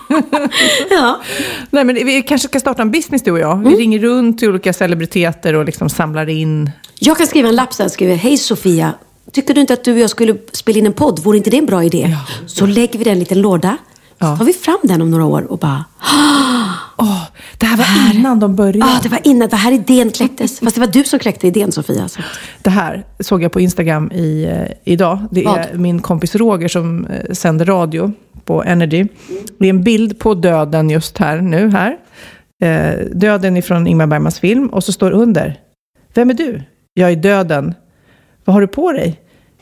Ja. Nej, men vi kanske ska starta en business du och jag. Mm. Vi ringer runt till olika celebriteter och liksom samlar in. Jag kan skriva en lapp sen. Skriver, hej Sofia. Tycker du inte att du och jag skulle spela in en podd? Vore inte det en bra idé? Så lägger vi den i en liten låda. Ja. Tar vi fram den om några år och bara... Åh, det här var innan de började. Ah, det var innan det här idén kläcktes. Fast det var du som kläckte idén Sofia. Så. Det här såg jag på Instagram i, eh, idag. Det är Vad? min kompis Roger som eh, sänder radio på Energy. Det är en bild på döden just här, nu här. Eh, döden ifrån Ingmar Bergmans film. Och så står under. Vem är du? Jag är döden. Vad har du på dig?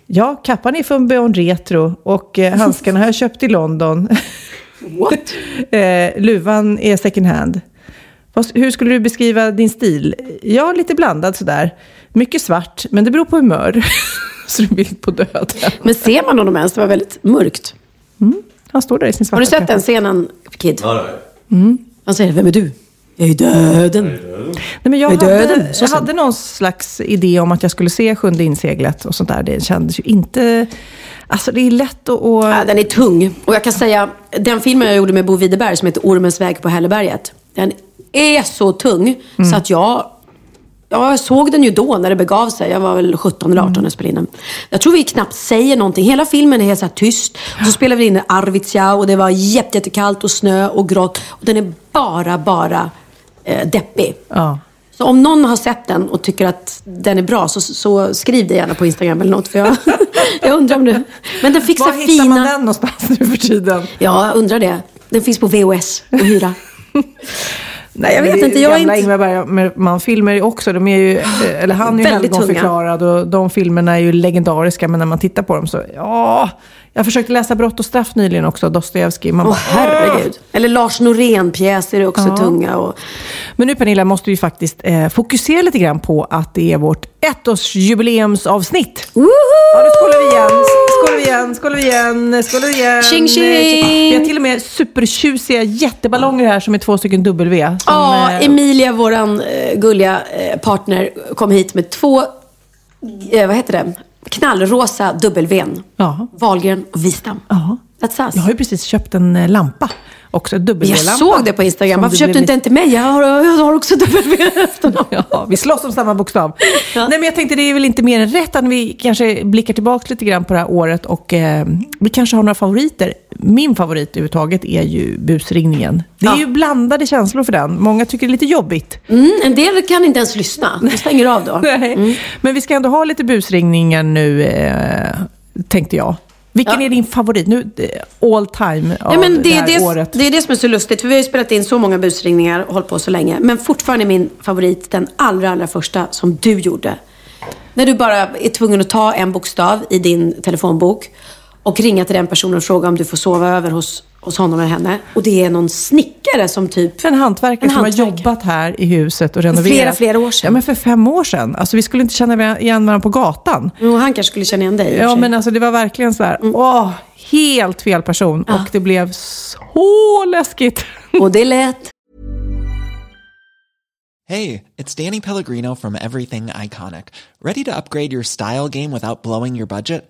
Ja, kappan är från Beyond Retro och eh, handskarna har jag köpt i London. What? eh, luvan är second hand. Hur skulle du beskriva din stil? Ja, lite blandad sådär. Mycket svart, men det beror på humör. Så en bild på döden. Men ser man honom ens? Det var väldigt mörkt. Han står där i sin svarta Har du sett den scenen, Kid? Ja, det har jag. Han säger, vem är du? Jag är döden. Nej, men jag döden? hade, jag hade någon slags idé om att jag skulle se Sjunde inseglet och sånt där. Det kändes ju inte... Alltså det är lätt att... att Ja, den är tung. Och jag kan säga, den filmen jag gjorde med Bo Widerberg som heter Ormens väg på Hälleberget. Den är så tung så att jag, jag såg den ju då när det begav sig. Jag var väl 17 eller 18 när jag spelade in den. Jag tror vi knappt säger någonting. Hela filmen är helt så här tyst. Och så spelade vi in i Arvidsjaur och det var jätte- jättekallt och snö och grått. Och den är bara, bara eh, deppig. ja. Så om någon har sett den och tycker att den är bra så, så skriv det gärna på Instagram eller något. För jag, jag undrar om det... Men den fick så Var här hittar fina... man den någonstans nu för tiden? Ja, jag undrar det. Den finns på VHS att hyra. Nej, jag vet det inte. Jag gamla inte... Ingmar Bergman-filmer också, de är ju, eh, eller han är ju helgonförklarad och de filmerna är ju legendariska, men när man tittar på dem så, ja. Jag försökte läsa Brott och straff nyligen också, Dostojevskij. Man bara, herregud. Eller Lars Norén-pjäser är också Ja. tunga. Och... Men nu Pernilla måste vi faktiskt eh, fokusera lite grann på att det är vårt ettårsjubileumsavsnitt. Woho! Ja, nu skålar vi igen. Skålar vi igen, skålar vi igen, skålar vi igen. Tjing, tjing. Vi har till och med supertjusiga jätteballonger här som är två stycken W. Som, Ja, eh, Emilia, våran eh, gulliga eh, partner, kom hit med två, eh, vad heter det, knallrosa W'n. Ja. Wahlgren och Wistam. Ja. That's us. Jag har ju precis köpt en eh, lampa. Också W-lampa. Jag såg det på Instagram. Varför köpte du inte en till mig? Jag har, jag har också efternamn. Ja, vi slåss om samma bokstav. Ja. Nej, men jag tänkte det är väl inte mer än rätt att vi kanske blickar tillbaka lite grann på det här året och eh, vi kanske har några favoriter. Min favorit överhuvudtaget är ju busringningen. Det är Ja. ju blandade känslor för den. Många tycker det är lite jobbigt. Mm, en del kan inte ens lyssna. De stänger av då. Nej. Men vi ska ändå ha lite busringningar nu, eh, tänkte jag. Vilken Ja. är din favorit nu, eh, all time av Ja, men det, det är här det, året? det är det som är så lustigt. För vi har ju spelat in så många busringningar och hållit på så länge. Men fortfarande är min favorit den allra, allra första som du gjorde. När du bara är tvungen att ta en bokstav i din telefonbok och ringa till den personen och fråga om du får sova över hos, hos honom eller henne. Och det är någon snickare som typ... En hantverkare som har hantverkare. jobbat här i huset och renoverat. Flera, flera år sedan. Ja, men för fem år sedan. Alltså, vi skulle inte känna igen varandra på gatan. Jo, han kanske skulle känna igen dig Ja, men alltså det var verkligen så här, Mm. åh, helt fel person. Och det blev så läskigt. Och det lät... Hey, it's Danny Pellegrino from Everything Iconic. Ready to upgrade your style game without blowing your budget?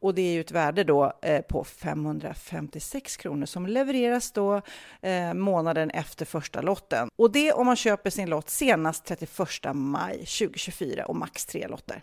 Och det är ju ett värde då eh, på 556 kronor som levereras då eh, månaden efter första lotten. Och det om man köper sin lott senast 31 maj 2024 och max tre lotter.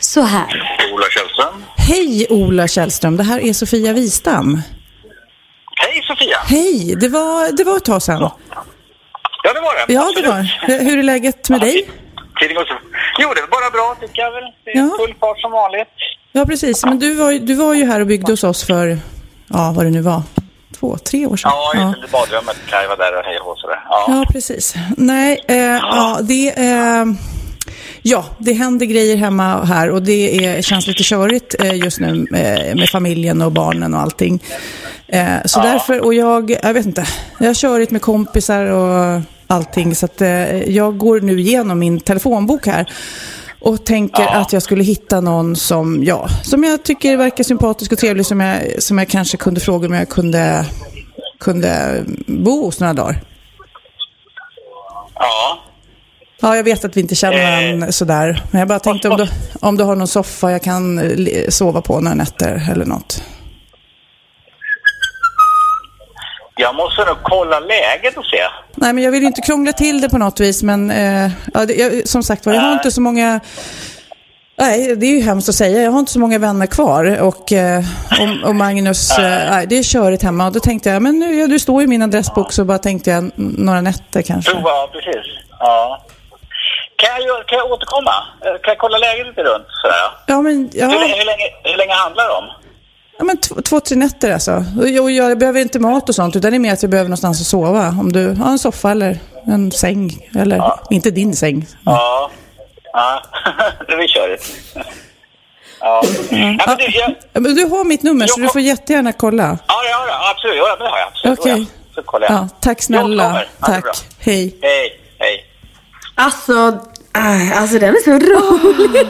Så här. Ola Källström. Hej Ola Källström, det här är Sofia Wistam. Hej Sofia. Hej, det var, det var ett tag sedan. Ja, det var det. Ja, det var Hur är läget med dig? Jo, det är bara bra tycker jag väl. Det är ja. full fart som vanligt. Ja, precis. Men du var, du var ju här och byggde hos oss för, ja, vad det nu var, två, tre år sedan. Ja, just ja. det. Badrummet, Kaj var där och hej och sådär. Ja. ja, precis. Nej, eh, ja. ja, det... Eh, Ja, det händer grejer hemma här och det är, känns lite körigt eh, just nu eh, med familjen och barnen och allting. Eh, så ja. därför, och jag, jag vet inte, jag har körigt med kompisar och allting så att jag går nu igenom min telefonbok här och tänker ja. att jag skulle hitta någon som, ja, som jag tycker verkar sympatisk och trevlig som jag, som jag kanske kunde fråga om jag kunde, kunde bo hos några dagar. Ja. Ja, jag vet att vi inte känner varandra eh. sådär. Men jag bara tänkte om du, om du har någon soffa jag kan sova på några nätter eller något. Jag måste nog kolla läget och se. Nej, men jag vill inte krångla till det på något vis. Men eh, ja, det, jag, som sagt var, jag har inte så många... Nej, det är ju hemskt att säga. Jag har inte så många vänner kvar. Och, eh, och, och Magnus, eh, nej, det är körigt hemma. Och då tänkte jag, men nu, ja, du står i min adressbok, så bara tänkte jag några nätter kanske. Ja, precis. Ja. Kan jag, kan jag återkomma? Eh, kan jag kolla läget lite runt? Sådär? Ja, men, ja. Hur, hur, länge, hur länge handlar det om? Ja, men två, tre nätter alltså. Och jag, jag behöver inte mat och sånt, utan det är mer att jag behöver någonstans att sova. Om du har en soffa eller en säng. Eller ja. inte din säng. Ja, ja. det blir körigt. Ja. Ja. ja. du, jag... du har mitt nummer, så du får jättegärna kolla. Ja, det har jag. Absolut. Ja, det har jag. Absolut. Okej. Okay. Ja, tack snälla. Tack. Hej. Hej. Alltså, äh, alltså den är så rolig.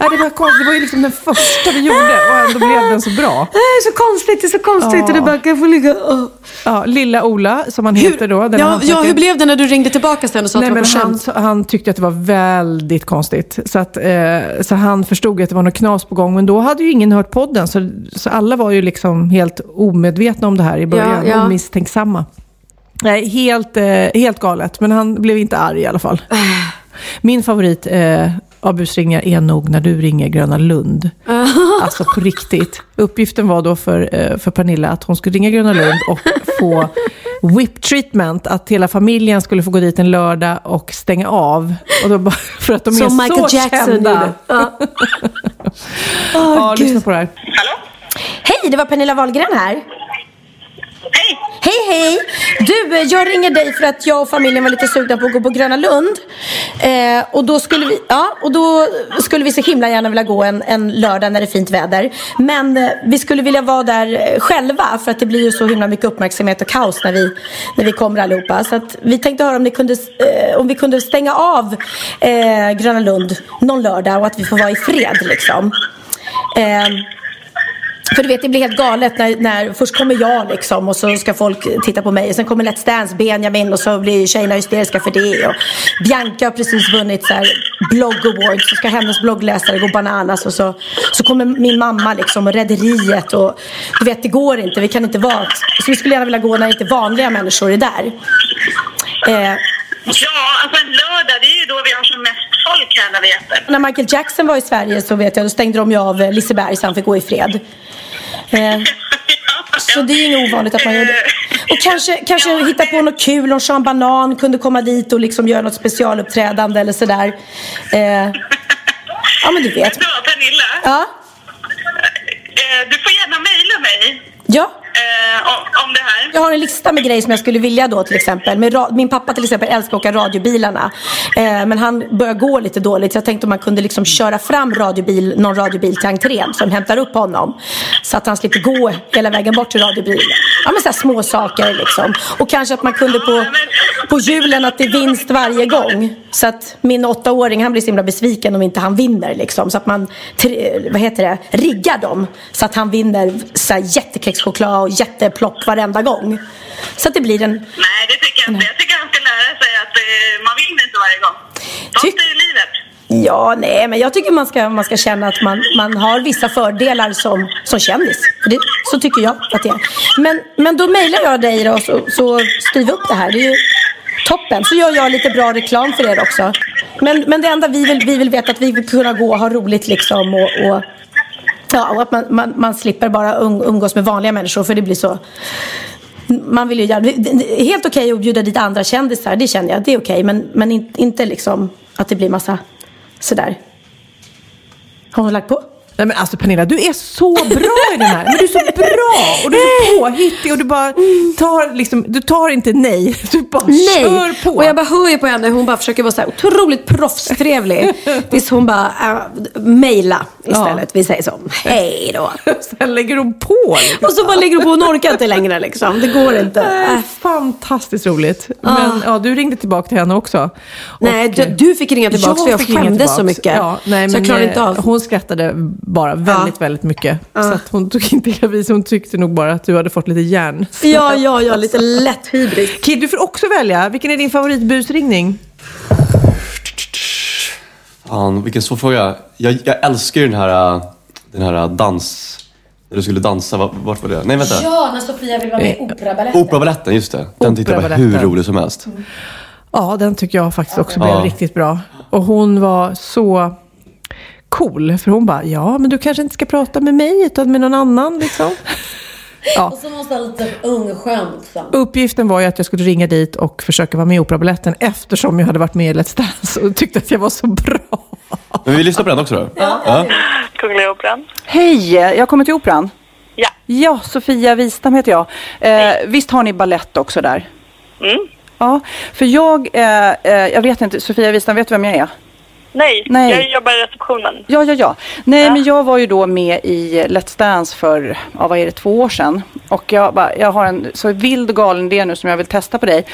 Ja, det, var konstigt. det var ju liksom den första vi gjorde och ändå blev den så bra. Det är så konstigt, det är så konstigt. Ja. Och det bara, kan få ligga? Oh. Ja, lilla Ola, som han hur, heter då. Ja, ja, hur blev det när du ringde tillbaka sen och sa Nej, att det var men han, han tyckte att det var väldigt konstigt. Så, att, eh, så han förstod att det var något knas på gång. Men då hade ju ingen hört podden. Så, så alla var ju liksom helt omedvetna om det här i början. Ja, ja. Och misstänksamma. Nej, helt, eh, helt galet. Men han blev inte arg i alla fall. Min favorit eh, av busringar är nog när du ringer Gröna Lund. alltså på riktigt. Uppgiften var då för, eh, för Pernilla att hon skulle ringa Gröna Lund och få whip treatment. Att hela familjen skulle få gå dit en lördag och stänga av. Och då bara, för att de Som är Michael så Jackson kända. Ja, oh, ja lyssna på det här. Hallå? Hej, det var Pernilla Wahlgren här. Hej! Hej, hej! Du, eh, jag ringer dig för att jag och familjen var lite sugna på att gå på Gröna Lund. Eh, och, då skulle vi, ja, och då skulle vi så himla gärna vilja gå en, en lördag när det är fint väder. Men eh, vi skulle vilja vara där eh, själva för att det blir ju så himla mycket uppmärksamhet och kaos när vi, när vi kommer allihopa. Så att vi tänkte höra om, ni kunde, eh, om vi kunde stänga av eh, Gröna Lund någon lördag och att vi får vara i fred liksom. Eh, för du vet, det blir helt galet när, när först kommer jag liksom och så ska folk titta på mig. Och sen kommer Let's Dance, Benjamin och så blir tjejerna hysteriska för det. Och Bianca har precis vunnit så här blogg awards. Så ska hennes bloggläsare gå bananas. Och så, så kommer min mamma liksom och Rederiet. Och du vet, det går inte. Vi kan inte vara... Så vi skulle gärna vilja gå när inte vanliga människor är där. Eh, Ja, alltså en lördag det är ju då vi har som mest folk här när vi äter. När Michael Jackson var i Sverige så vet jag, då stängde de ju av Liseberg så han fick gå i fred. Eh, så det är inget ovanligt att man gör det. Och kanske, kanske ja, hitta på något kul om Sean Banan kunde komma dit och liksom göra något specialuppträdande eller sådär. Eh, ja men du vet. Så, Pernilla. Ja? Eh, du får gärna mejla mig. Ja. Eh, om, om det här. Jag har en lista med grejer som jag skulle vilja då till exempel. Med min pappa till exempel älskar att åka radiobilarna. Eh, men han börjar gå lite dåligt. Så jag tänkte om man kunde liksom köra fram radiobil, någon radiobil till entrén som hämtar upp honom. Så att han slipper gå hela vägen bort till radiobilen. Ja men så små saker liksom. Och kanske att man kunde på, på julen att det är vinst varje gång. Så att min åttaåring han blir så himla besviken om inte han vinner liksom. Så att man, vad heter det, riggar dem. Så att han vinner så här jättekexchoklad och jätteplopp varenda gång. Så att det blir en... Nej, det tycker jag inte. Jag tycker han ska lära sig att eh, man vinner inte varje gång. Sånt är ju livet. Ja, nej, men jag tycker man ska, man ska känna att man, man har vissa fördelar som, som kändis. Det, så tycker jag att det är. Men, men då mejlar jag dig då, så, så styr upp det här. Det är ju toppen. Så gör jag lite bra reklam för er också. Men, men det enda vi vill, vi vill veta att vi vill kunna gå och ha roligt liksom och, och Ja, och att man, man, man slipper bara um, umgås med vanliga människor för det blir så man vill ju gärna, helt okej okay att bjuda dit andra kändisar, det känner jag, det är okej. Okay, men, men in, inte liksom att det blir massa sådär. Har hon lagt på? Nej men alltså Pernilla, du är så bra i den här. Men du är så bra och du är så påhittig och du bara tar liksom, du tar inte nej. Du bara Nej! kör på. Och jag bara hör ju på henne, hon bara försöker vara så här otroligt proffstrevlig. Tills hon bara, äh, mejla istället. Vi säger så, hej då. Sen lägger hon på. Liksom. Och så bara lägger hon på, hon orkar inte längre liksom. Det går inte. Äh, fantastiskt roligt. Men ja, du ringde tillbaka till henne också. Nej, Och, du, du fick ringa tillbaka för jag skämdes så mycket. Ja, nej, så jag klarade inte eh, av. Hon skrattade bara väldigt, väldigt mycket. Så att hon tog inte sig. Hon tyckte nog bara att du hade fått lite järn. Ja, ja, ja, lite lätt hybris. Kid, du får också välja. Vilken är din favoritbusringning? Fan, vilken svår fråga. Jag, jag älskar ju den här, äh, den här äh, dans... När du skulle dansa, vart, var det? Nej vänta. Ja, när Sofia vill vara med i Operabaletten. Operabaletten, just det. Den tyckte jag var hur rolig som helst. Ja, den tycker jag faktiskt också blev Ja. riktigt bra. Och hon var så cool. För hon bara, ja men du kanske inte ska prata med mig utan med någon annan liksom. Ja. Och så måste ha lite ungskön liksom. Uppgiften var ju att jag skulle ringa dit och försöka vara med i Operabaletten eftersom jag hade varit med i Let's Dance och tyckte att jag var så bra. Men vi lyssnar på den också då. Ja. Kungliga Operan. Hej, jag kommer till Operan. Ja. Ja, Sofia Wistam heter jag. Eh, visst har ni ballett också där? Mm. Ja, för jag, eh, eh, jag vet inte, Sofia Wistam, vet du vem jag är? Nej, Nej. jag jobbar i receptionen. Ja, ja, ja. Nej, men jag var ju då med i Let's Dance för, ja, vad är det, två år sedan. Och jag, bara, jag har en så vild och galen idé nu som jag vill testa på dig.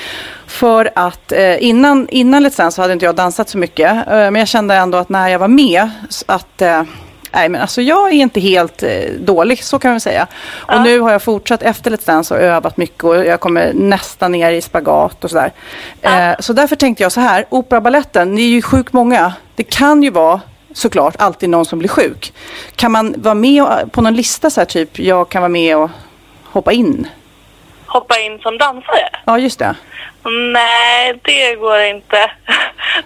För att eh, innan, innan Let's Dance så hade inte jag dansat så mycket. Eh, men jag kände ändå att när jag var med, att eh, Nej men alltså jag är inte helt eh, dålig, så kan man säga. Och nu har jag fortsatt efter Let's Dance och övat mycket och jag kommer nästan ner i spagat och sådär. Eh, så därför tänkte jag så här, operabaletten, ni är ju sjukt många. Det kan ju vara såklart alltid någon som blir sjuk. Kan man vara med på någon lista så här typ, jag kan vara med och hoppa in? Hoppa in som dansare? Ja just det. Nej, det går inte.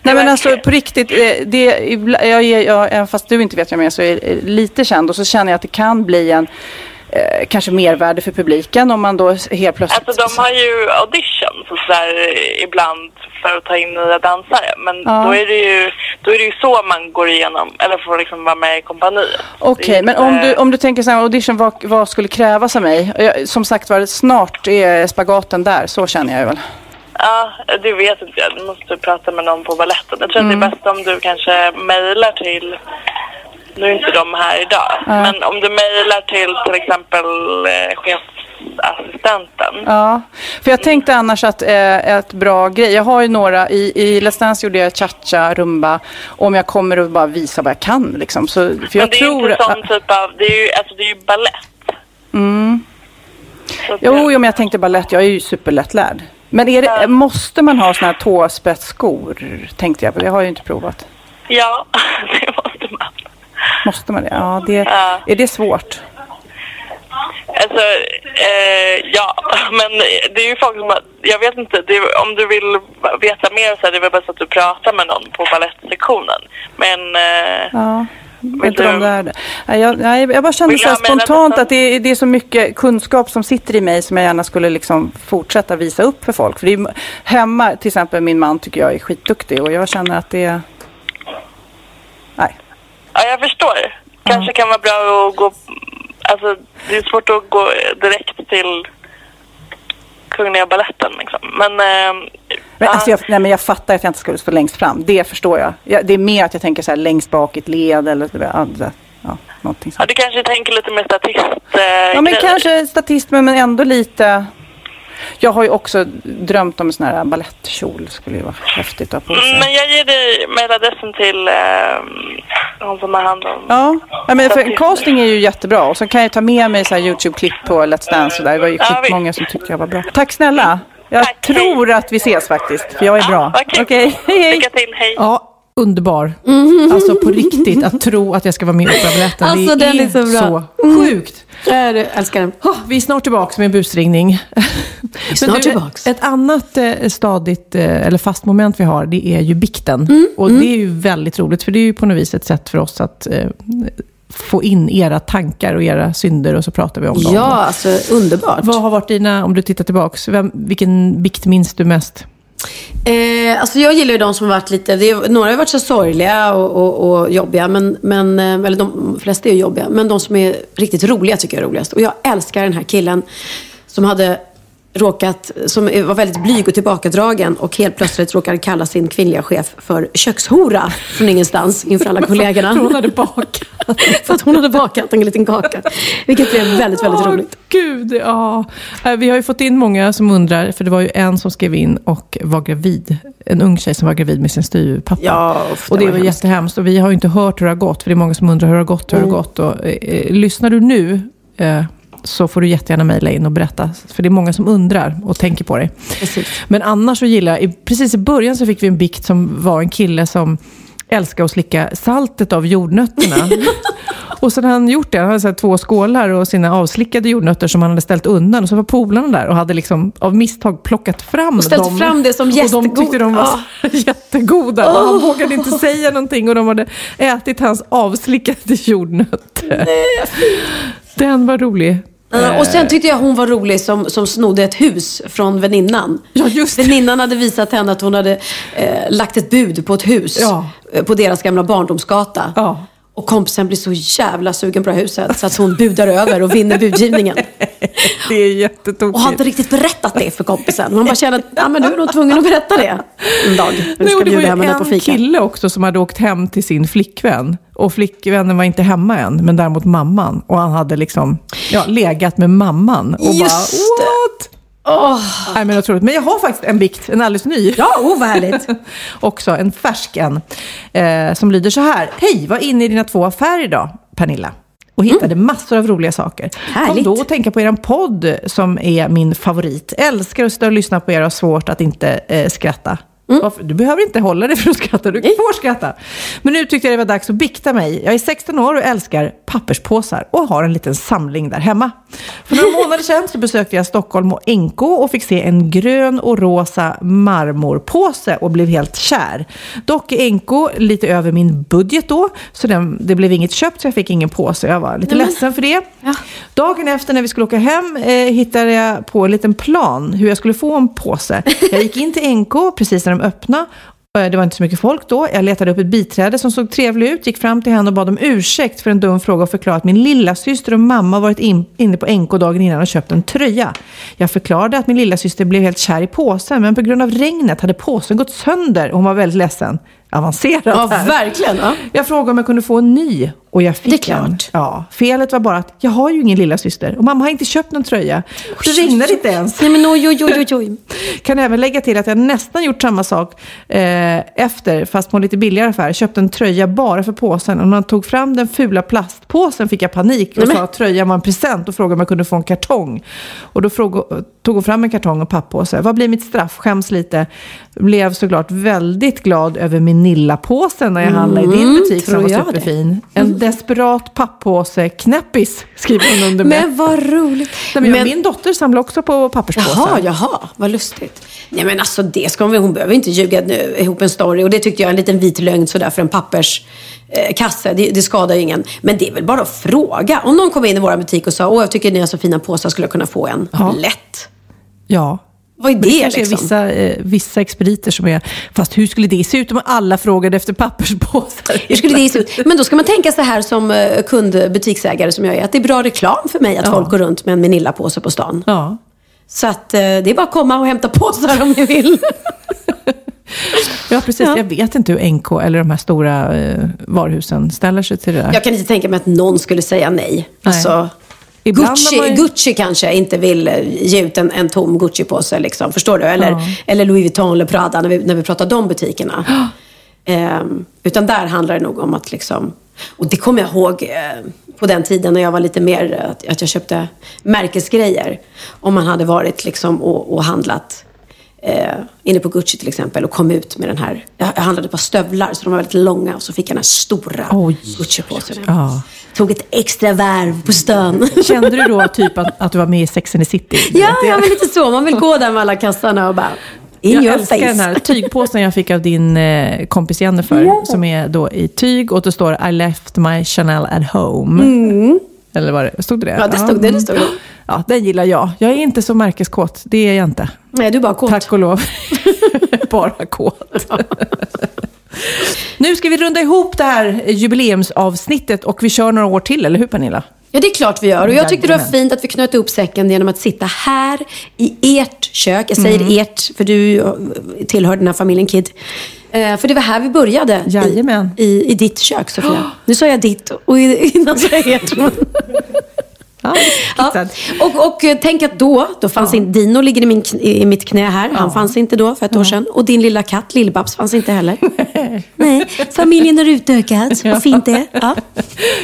Nej men alltså på riktigt, eh, det, jag, jag, även fast du inte vet vem jag är så är jag lite känd och så känner jag att det kan bli en eh, kanske mervärde för publiken om man då helt plötsligt... Alltså de har ju auditions och sådär ibland för att ta in nya dansare. Men Ja. då, är det ju, då är det ju så man går igenom, eller får liksom vara med i kompaniet. Okej, är men om du, om du tänker så här, audition, vad, vad skulle krävas av mig? Jag, som sagt var, snart är spagaten där, så känner jag ju väl. Ja, det vet inte jag. Du måste prata med någon på balletten. Jag tror att det är bäst om du kanske mejlar till... Nu är inte de här idag. Men om du mejlar till till exempel eh, chefsassistenten. Ja, för jag tänkte annars att eh, ett bra grej, jag har ju några, i, i Let's Dance gjorde jag cha-cha, rumba, om jag kommer och bara visa vad jag kan liksom. Så, för Men jag det är tror... inte sån typ av... Det är ju, alltså det är ju ballett. Mm. Så Jo, jo, men jag tänkte balett, jag är ju superlättlärd. Men det, måste man ha såna här tåspetsskor, tänkte jag på. Det har jag ju inte provat. Ja, det måste. Måste man det? Ja, det, Ja. är det svårt? Alltså, eh, ja, men det är ju folk som jag vet inte, är, om du vill veta mer så är det väl bäst att du pratar med någon på balettsektionen. Men, eh, Ja. Vet inte du- om det är det. Nej, jag, nej, jag bara Vill så spontant att det är, det är så mycket kunskap som sitter i mig som jag gärna skulle liksom fortsätta visa upp för folk. För det är, hemma, till exempel min man tycker jag är skitduktig och jag känner att det är... Nej. Ja jag förstår. Kanske kan vara bra att gå, alltså det är svårt att gå direkt till Kungliga Baletten liksom. Men, eh, Men, ja. alltså jag, nej, men jag fattar att jag inte skulle stå längst fram. Det förstår jag. jag det är mer att jag tänker så här längst bak i ett led eller ja, det- ja, någonting ja, sånt. du kanske tänker lite mer statist. Eh, Ja, men kanske statist men ändå lite... Jag har ju också drömt om en sån här balettkjol. Det skulle ju vara häftigt att ha på sig. Men jag ger dig mejladressen till eh, hon som har hand om... Ja, ja men för casting är ju jättebra. Och så kan jag ta med mig så här YouTube-klipp på Let's Dance. Och där. Det var ju Ja, skitmånga som tyckte jag var bra. Tack snälla. Jag Tack, tror att vi ses faktiskt. För jag är bra. vad kul. Okej, hej hej. Lycka till, hej. Ja, underbar. Alltså på riktigt, att tro att jag ska vara med i Operabaletten. Alltså, det den är så bra. så sjukt. Jag älskar den. Oh, vi är snart tillbaka med en busringning. Vi snart tillbaks. Ett annat eh, stadigt, eh, eller fast moment vi har, det är ju bikten. Mm, Och det är ju väldigt roligt, för det är ju på något vis ett sätt för oss att eh, få in era tankar och era synder och så pratar vi om dem. Ja, alltså underbart. Vad har varit dina, om du tittar tillbaks, vem, vilken bikt minns du mest? Eh, alltså jag gillar ju de som har varit lite, det är, några har varit så sorgliga och, och, och jobbiga, men, men, eh, eller de flesta är ju jobbiga. Men de som är riktigt roliga tycker jag är roligast. Och jag älskar den här killen som hade råkat, som var väldigt blyg och tillbakadragen och helt plötsligt råkade kalla sin kvinnliga chef för kökshora från ingenstans inför alla kollegorna. Hon hade bakat. för att hon hade bakat en liten kaka. Vilket blev väldigt, väldigt Åh, roligt. Gud, ja. Eh, Vi har ju fått in många som undrar, för det var ju en som skrev in och var gravid. En ung tjej som var gravid med sin styvpappa. Ja, uff, och det var var, hemskt. jättehemskt. Och vi har ju inte hört hur det har gått, för det är många som undrar hur det har gått, hur det har gått. Och, eh, eh, lyssnar du nu eh, så får du jättegärna mejla in och berätta. För det är många som undrar och tänker på dig. Men annars så gillar jag, precis i början så fick vi en bikt som var en kille som älskar att slicka saltet av jordnötterna. och så hade han gjort det. Han hade så två skålar och sina avslickade jordnötter som han hade ställt undan. Och så var polarna där och hade liksom av misstag plockat fram Och ställt dem. fram det som Och de tyckte de var Ah. jättegoda. Och han vågade inte säga någonting och de hade ätit hans avslickade jordnötter. Den var rolig. Ja, och sen tyckte jag hon var rolig som, som snodde ett hus från väninnan. Ja, just. Väninnan hade visat henne att hon hade eh, lagt ett bud på ett hus Ja. eh, på deras gamla barndomsgata. Ja. Och kompisen blir så jävla sugen på det här huset så att hon budar över och vinner budgivningen. Det är jättetokigt. Och har inte riktigt berättat det för kompisen. Hon bara känner att ja, men du är nog tvungen att berätta det en dag. Nu Nej, ska och det var ju henne på en fika. kille också som hade åkt hem till sin flickvän. Och flickvännen var inte hemma än, men däremot mamman. Och han hade liksom ja, legat med mamman. Och Just bara, det. what? Åh, Nej, men, otroligt. men jag har faktiskt en bikt, en alldeles ny. ja, oh, vad härligt. Också en färsk en. Eh, som lyder så här. Hej, var inne i dina två affärer idag, Pernilla. Och hittade massor av roliga saker. Mm. Härligt. Kom då att tänka på er podd som är min favorit. Älskar att sitta och lyssna på er och har svårt att inte eh, skratta. Mm. Du behöver inte hålla dig för att skratta, du får skratta. Men nu tyckte jag det var dags att bikta mig. Jag är 16 år och älskar papperspåsar och har en liten samling där hemma. För några månader sedan så besökte jag Stockholm och NK och fick se en grön och rosa marmorpåse och blev helt kär. Dock är NK lite över min budget då, så den, det blev inget köpt så jag fick ingen påse. Jag var lite ledsen för det. Dagen efter när vi skulle åka hem eh, hittade jag på en liten plan hur jag skulle få en påse. Jag gick in till NK precis när de öppnade. öppna. Eh, det var inte så mycket folk då. Jag letade upp ett biträde som såg trevlig ut, gick fram till henne och bad om ursäkt för en dum fråga och förklarade att min lilla syster och mamma varit in, inne på NK dagen innan och köpt en tröja. Jag förklarade att min lilla syster blev helt kär i påsen, men på grund av regnet hade påsen gått sönder och hon var väldigt ledsen. Avancerat Ja, här. verkligen. Ja. Jag frågade om jag kunde få en ny och jag fick Det är klart. en. Ja, felet var bara att jag har ju ingen lilla syster och mamma har inte köpt någon tröja. Det regnade inte ens. Nej, men oj, oj, oj, oj. Kan även lägga till att jag nästan gjort samma sak eh, efter, fast på en lite billigare affär. Köpte en tröja bara för påsen. Och när man tog fram den fula plastpåsen fick jag panik och Nej, sa att tröjan var en present och frågade om jag kunde få en kartong. Och då frågade, tog hon fram en kartong och papppåse. Vad blir mitt straff? Skäms lite. Blev såklart väldigt glad över Minilla-påsen när jag handlade i din butik som var jag det. superfin. En desperat papppåse, knäppis, skriver hon under med. Men vad roligt. Nej, men, Min dotter samlar också på papperspåsar. Jaha, jaha, vad lustigt. Nej men alltså det ska hon, väl- hon behöver inte ljuga nu, ihop en story. Och det tyckte jag är en liten vit lögn sådär för en papperskasse. Eh, kasse. det, det skadar ju ingen. Men det är väl bara att fråga. Om någon kom in i vår butik och sa, åh jag tycker ni har så fina påsar, skulle jag kunna få en? Ja. Lätt. Ja. Vad är det, det kanske liksom? är vissa, eh, vissa expediter som är... Fast hur skulle det se ut om alla frågade efter papperspåsar? Hur skulle det se ut? Men då ska man tänka så här som eh, kund, butiksägare som jag är, att det är bra reklam för mig att Ja. folk går runt med en Manilla-påse på stan. Ja. Så att eh, det är bara att komma och hämta påsar om ni vill. ja, precis. Ja. Jag vet inte hur NK eller de här stora eh, varuhusen ställer sig till det där. Jag kan inte tänka mig att någon skulle säga nej. Alltså, Ibland Gucci, ju- Gucci kanske inte vill eh, ge ut en, en tom Gucci-påse. Liksom, förstår du? Eller, Ja. eller Louis Vuitton eller Prada när vi, när vi pratar de butikerna. Ehm, utan där handlar det nog om att liksom... Och det kommer jag ihåg eh, på den tiden när jag var lite mer... eh, Att, att jag köpte märkesgrejer. Om man hade varit liksom och, och handlat eh, inne på Gucci till exempel och kom ut med den här... Jag, handlade på stövlar så de var väldigt långa och så fick jag den här stora. Gucci-påsen. Ja. Tog ett extra varv på stan. Kände du då typ att, att du var med i Sex and the City? Ja, ja, men lite så. Man vill gå där med alla kassarna och bara... In jag your älskar face. den här tygpåsen jag fick av din eh, kompis Jennifer. Som är då i tyg och det står I left my Chanel at home. Eller vad det stod det? Mm. Ja, det stod det, det stod det. Ja, den gillar jag. Jag är inte så märkeskåt. Det är jag inte. Nej, du är bara kåt. Tack och lov. bara kåt. nu ska vi runda ihop det här jubileumsavsnittet och vi kör några år till, eller hur Pernilla? Ja, det är klart vi gör. Och jag tyckte det var fint att vi knöt upp säcken genom att sitta här i ert kök. Jag säger Mm. ert, för du tillhör den här familjen Kid. Eh, för det var här vi började. Jajamän. I, i, I ditt kök, Sofia. Nu sa jag ditt och innan sa jag ert. Ja, Ja. Och, och eh, tänk att då, då fanns inte, Dino ligger i, min, i mitt knä här. Han fanns inte då för ett år sedan. Och din lilla katt, Lill-Babs, fanns inte heller. Nej, familjen har utökats. Vad fint det. Ja.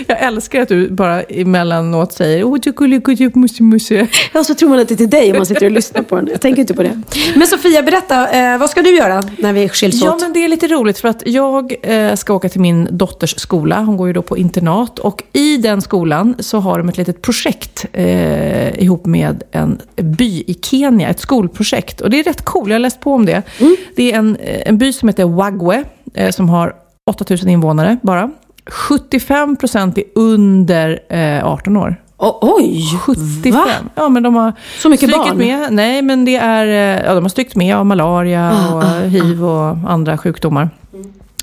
Jag älskar att du bara emellanåt säger åh, du gullig musse musse. Ja, så tror man att det är till dig om man sitter och lyssnar på den. Jag tänker inte på det. Men Sofia, berätta. Eh, vad ska du göra när vi skiljs Ja, åt? men det är lite roligt för att jag eh, ska åka till min dotters skola. Hon går ju då på internat. Och i den skolan så har de ett litet projekt eh, ihop med en by i Kenya. Ett skolprojekt. Och det är rätt cool. Jag har läst på om det. Det är en, eh, en by som heter Wagwe. Eh, som har 8000 invånare bara. 75 procent är under eh, 18 år. O- oj! 75. Va? Ja, men de har Så mycket barn? med. Nej, men det är, eh, ja, de har strykt med av malaria Ah, och hiv och andra sjukdomar.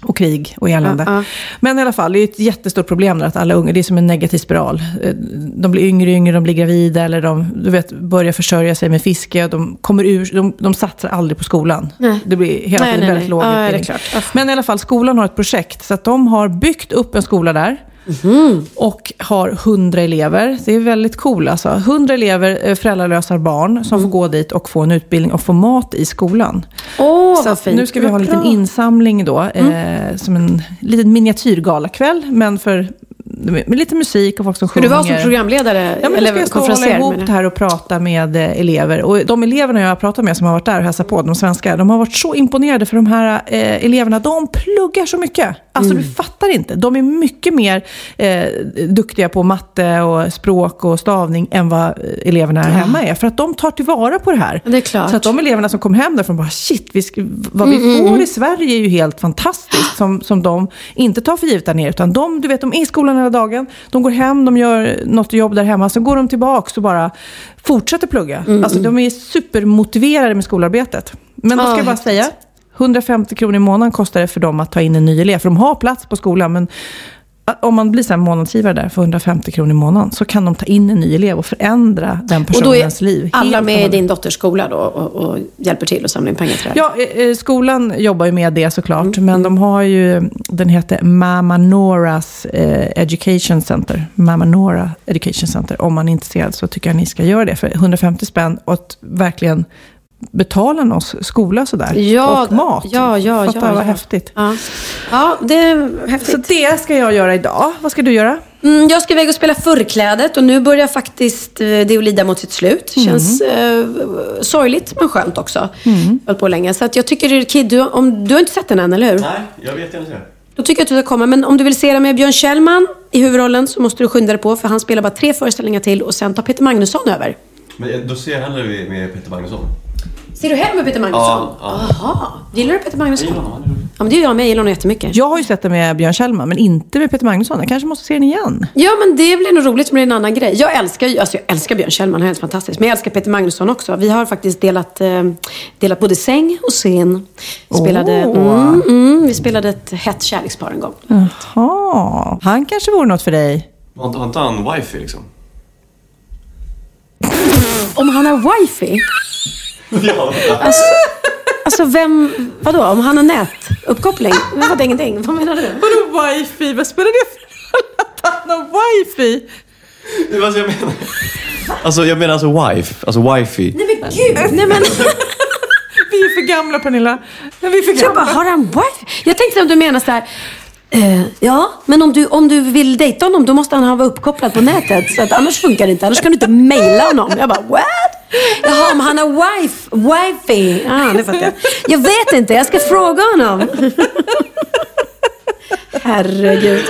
Och krig och elände. Ah, ah. Men i alla fall, det är ett jättestort problem där att alla unga, det är som en negativ spiral. Eh, De blir yngre och yngre, de blir gravida eller de du vet, börjar försörja sig med fiske. De, kommer ur, de, de satsar aldrig på skolan. Nej. Det blir hela Nej, tiden nej, väldigt nej. låg utbildning. Ja. Men i alla fall, skolan har ett projekt. Så att de har byggt upp en skola där. Mhm. Och har 100 elever. Det är väldigt cool alltså. 100 elever, eh, föräldralösa barn, som Mm. får gå dit och få en utbildning och få mat i skolan. Åh, Så nu ska vi ha en liten. Mm. insamling då. Eh, som en liten miniatyrgalakväll. Men för, med, lite musik och folk som Ska sjunger. du vara som programledare? Ja, men eller ska jag hålla ihop det här och prata med eh, elever. Och de eleverna jag har pratat med som har varit där och hälsat på, de svenska, de har varit så imponerade för de här eh, eleverna, de pluggar så mycket. Alltså Mm. du fattar inte. De är mycket mer eh, duktiga på matte och språk och stavning än vad eh, eleverna här hemma är. För att de tar tillvara på det här. Det är klart. Så att de eleverna som kom hem därifrån bara, shit, vi vad vi får i Sverige är ju helt fantastiskt. Som, som de inte tar för givet där nere. Utan de, du vet, de är i skolan hela dagen. De går hem, de gör något jobb där hemma. Sen går de tillbaka och bara fortsätter plugga. Alltså de är supermotiverade med skolarbetet. Men då ska Ja, jag bara säga, 150 kronor i månaden kostar det för dem att ta in en ny elev. För de har plats på skolan. Men om man blir så här månadsgivare där för 150 kronor i månaden så kan de ta in en ny elev och förändra den Och då personens är liv. alla och med i din dotters skola då och, och hjälper till att samla in pengar till det? Ja, eh, eh, skolan jobbar ju med det såklart. Men de har ju, den heter Mama Noras eh, Education Center. Mama Nora Education Center. Om man är intresserad så tycker jag ni ska göra det. För 150 spänn och att verkligen betala någons skola sådär. Ja, och mat. ja, ja, Fatta ja, vad ja. häftigt. Ja. ja, det är Så häftigt. det ska jag göra idag. Vad ska du göra? Mm, jag ska iväg och spela förklädet och nu börjar faktiskt eh, det att lida mot sitt slut. Mm. Känns eh, sorgligt men skönt också. Mm. Hållit på länge. Så att jag tycker, Kid, du, om, du har inte sett den än, eller hur? Nej, jag vet inte. Då tycker jag att du ska komma. Men om du vill se den med Björn Kjellman i huvudrollen så måste du skynda dig på. För han spelar bara tre föreställningar till och sen tar Peter Magnusson över. Men då ser jag hellre med Peter Magnusson. Ser du hellre med Peter Magnusson? Ja, ja. Jaha. Gillar du Peter Magnusson? Jag gillar honom, är. Ja, men det gör jag med. Jag gillar honom jättemycket. Jag har ju sett det med Björn Kjellman, men inte med Peter Magnusson. Jag kanske måste se den igen. Ja, men det blir nog roligt. Det blir en annan grej. Jag älskar, alltså jag älskar Björn Kjellman, han är helt fantastisk. Men jag älskar Peter Magnusson också. Vi har faktiskt delat, eh, delat både säng och scen. Vi spelade, Åh. mm, mm, vi spelade ett hett kärlekspar en gång. Jaha, han kanske vore något för dig. Har inte- har inte han wifi liksom? Om han har wifi? Ja. Alltså, alltså vem, vadå? Om han har nätuppkoppling? Jag fattar ingenting. Vad menar du? Vadå wifi? Vad spelar det för roll att han har wifi? Det var så jag menar. Alltså jag menar alltså wife, alltså wifi. Nej men gud! Nej men, Vi är för gamla Pernilla. Vi är för jag bara, gamla. har han wifi? Jag tänkte om du menar så här eh, ja, men om du, om du vill dejta honom då måste han vara uppkopplad på nätet. Så att annars funkar det inte. Annars kan du inte mejla honom. Jag bara, what? Jaha, om han har wife, wifi. Ah, nu fattar jag. Jag vet inte, jag ska fråga honom. Herregud.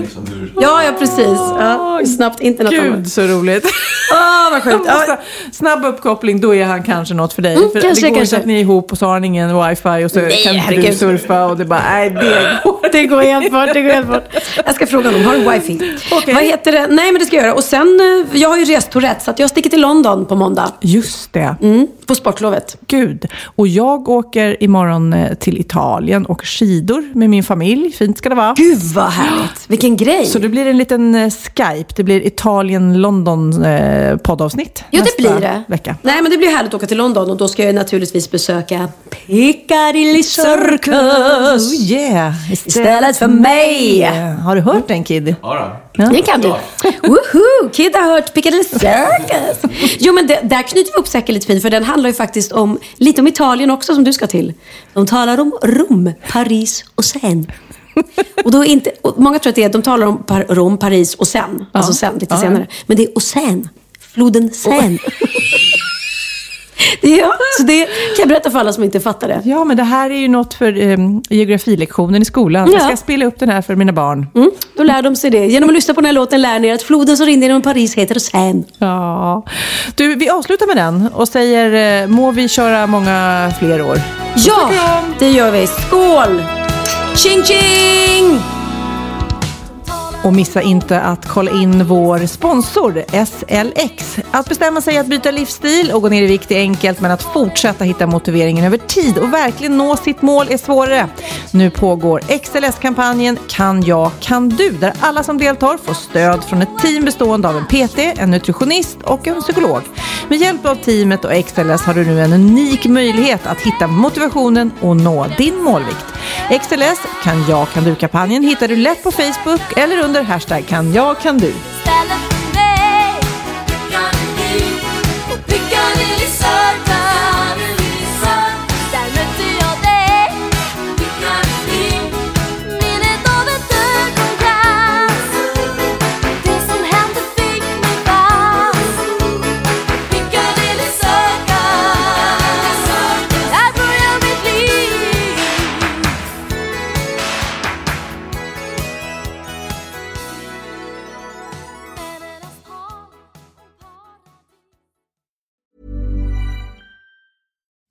Liksom, hur Ja, ja precis. Ja, snabbt internet. Gud så roligt. Åh, vad sjukt. Ja, Måste, snabb uppkoppling, då är han kanske något för dig. Mm, för kanske, det går kanske. inte att ni är ihop och så har ni ingen wifi och så Nej, kan inte du surfa och det bara, nej det går Det går helt bort, det går helt bort. Jag ska fråga honom, har du wifi? Okej. Vad heter det? Nej, men det ska jag göra. Och sen, eh, jag har ju rest Tourette, så att jag sticker till London på måndag. Just det. Mm, på sportlovet. Gud. Och jag åker imorgon eh, till Italien och skidor med min familj. Fint ska det vara. Gud vad härligt. Vilken grej. Så det blir en liten eh, Skype. Det blir Italien-London eh, poddavsnitt Jo, det blir det. vecka. Nej, men det blir härligt att åka till London och då ska jag naturligtvis besöka Piccadilly Circus. Oh yeah! Istället för mig. Har du hört den Kid? Ja, då. Det kan du. Woho! Kid har hört Piccadilly Circus. Jo, men det, där knyter vi upp säcken lite fint, för den handlar ju faktiskt om, lite om Italien också, som du ska till. De talar om Rom, Paris och sen. Och då inte, och många tror att det är, de talar om par, Rom, Paris och sen. Alltså sen, lite Ja. senare. Men det är och sen. Floden Sen. Det är, ja, så det kan jag berätta för alla som inte fattar det. Ja, men det här är ju något för eh, geografilektionen i skolan. Jag Ja. ska spela upp den här för mina barn. Mm, då lär de sig det. Genom att lyssna på den här låten lär ni er att floden som rinner genom Paris heter Seine. Ja. Du, vi avslutar med den och säger, eh, må vi köra många fler år. Ja, det gör vi. Skål! 心经 Och missa inte att kolla in vår sponsor SLX. Att bestämma sig att byta livsstil och gå ner i vikt är enkelt men att fortsätta hitta motiveringen över tid och verkligen nå sitt mål är svårare. Nu pågår XLS-kampanjen Kan jag, kan du? Där alla som deltar får stöd från ett team bestående av en PT, en nutritionist och en psykolog. Med hjälp av teamet och XLS har du nu en unik möjlighet att hitta motivationen och nå din målvikt. XLS Kan jag, kan du-kampanjen hittar du lätt på Facebook eller under hashtag kan jag, kan du.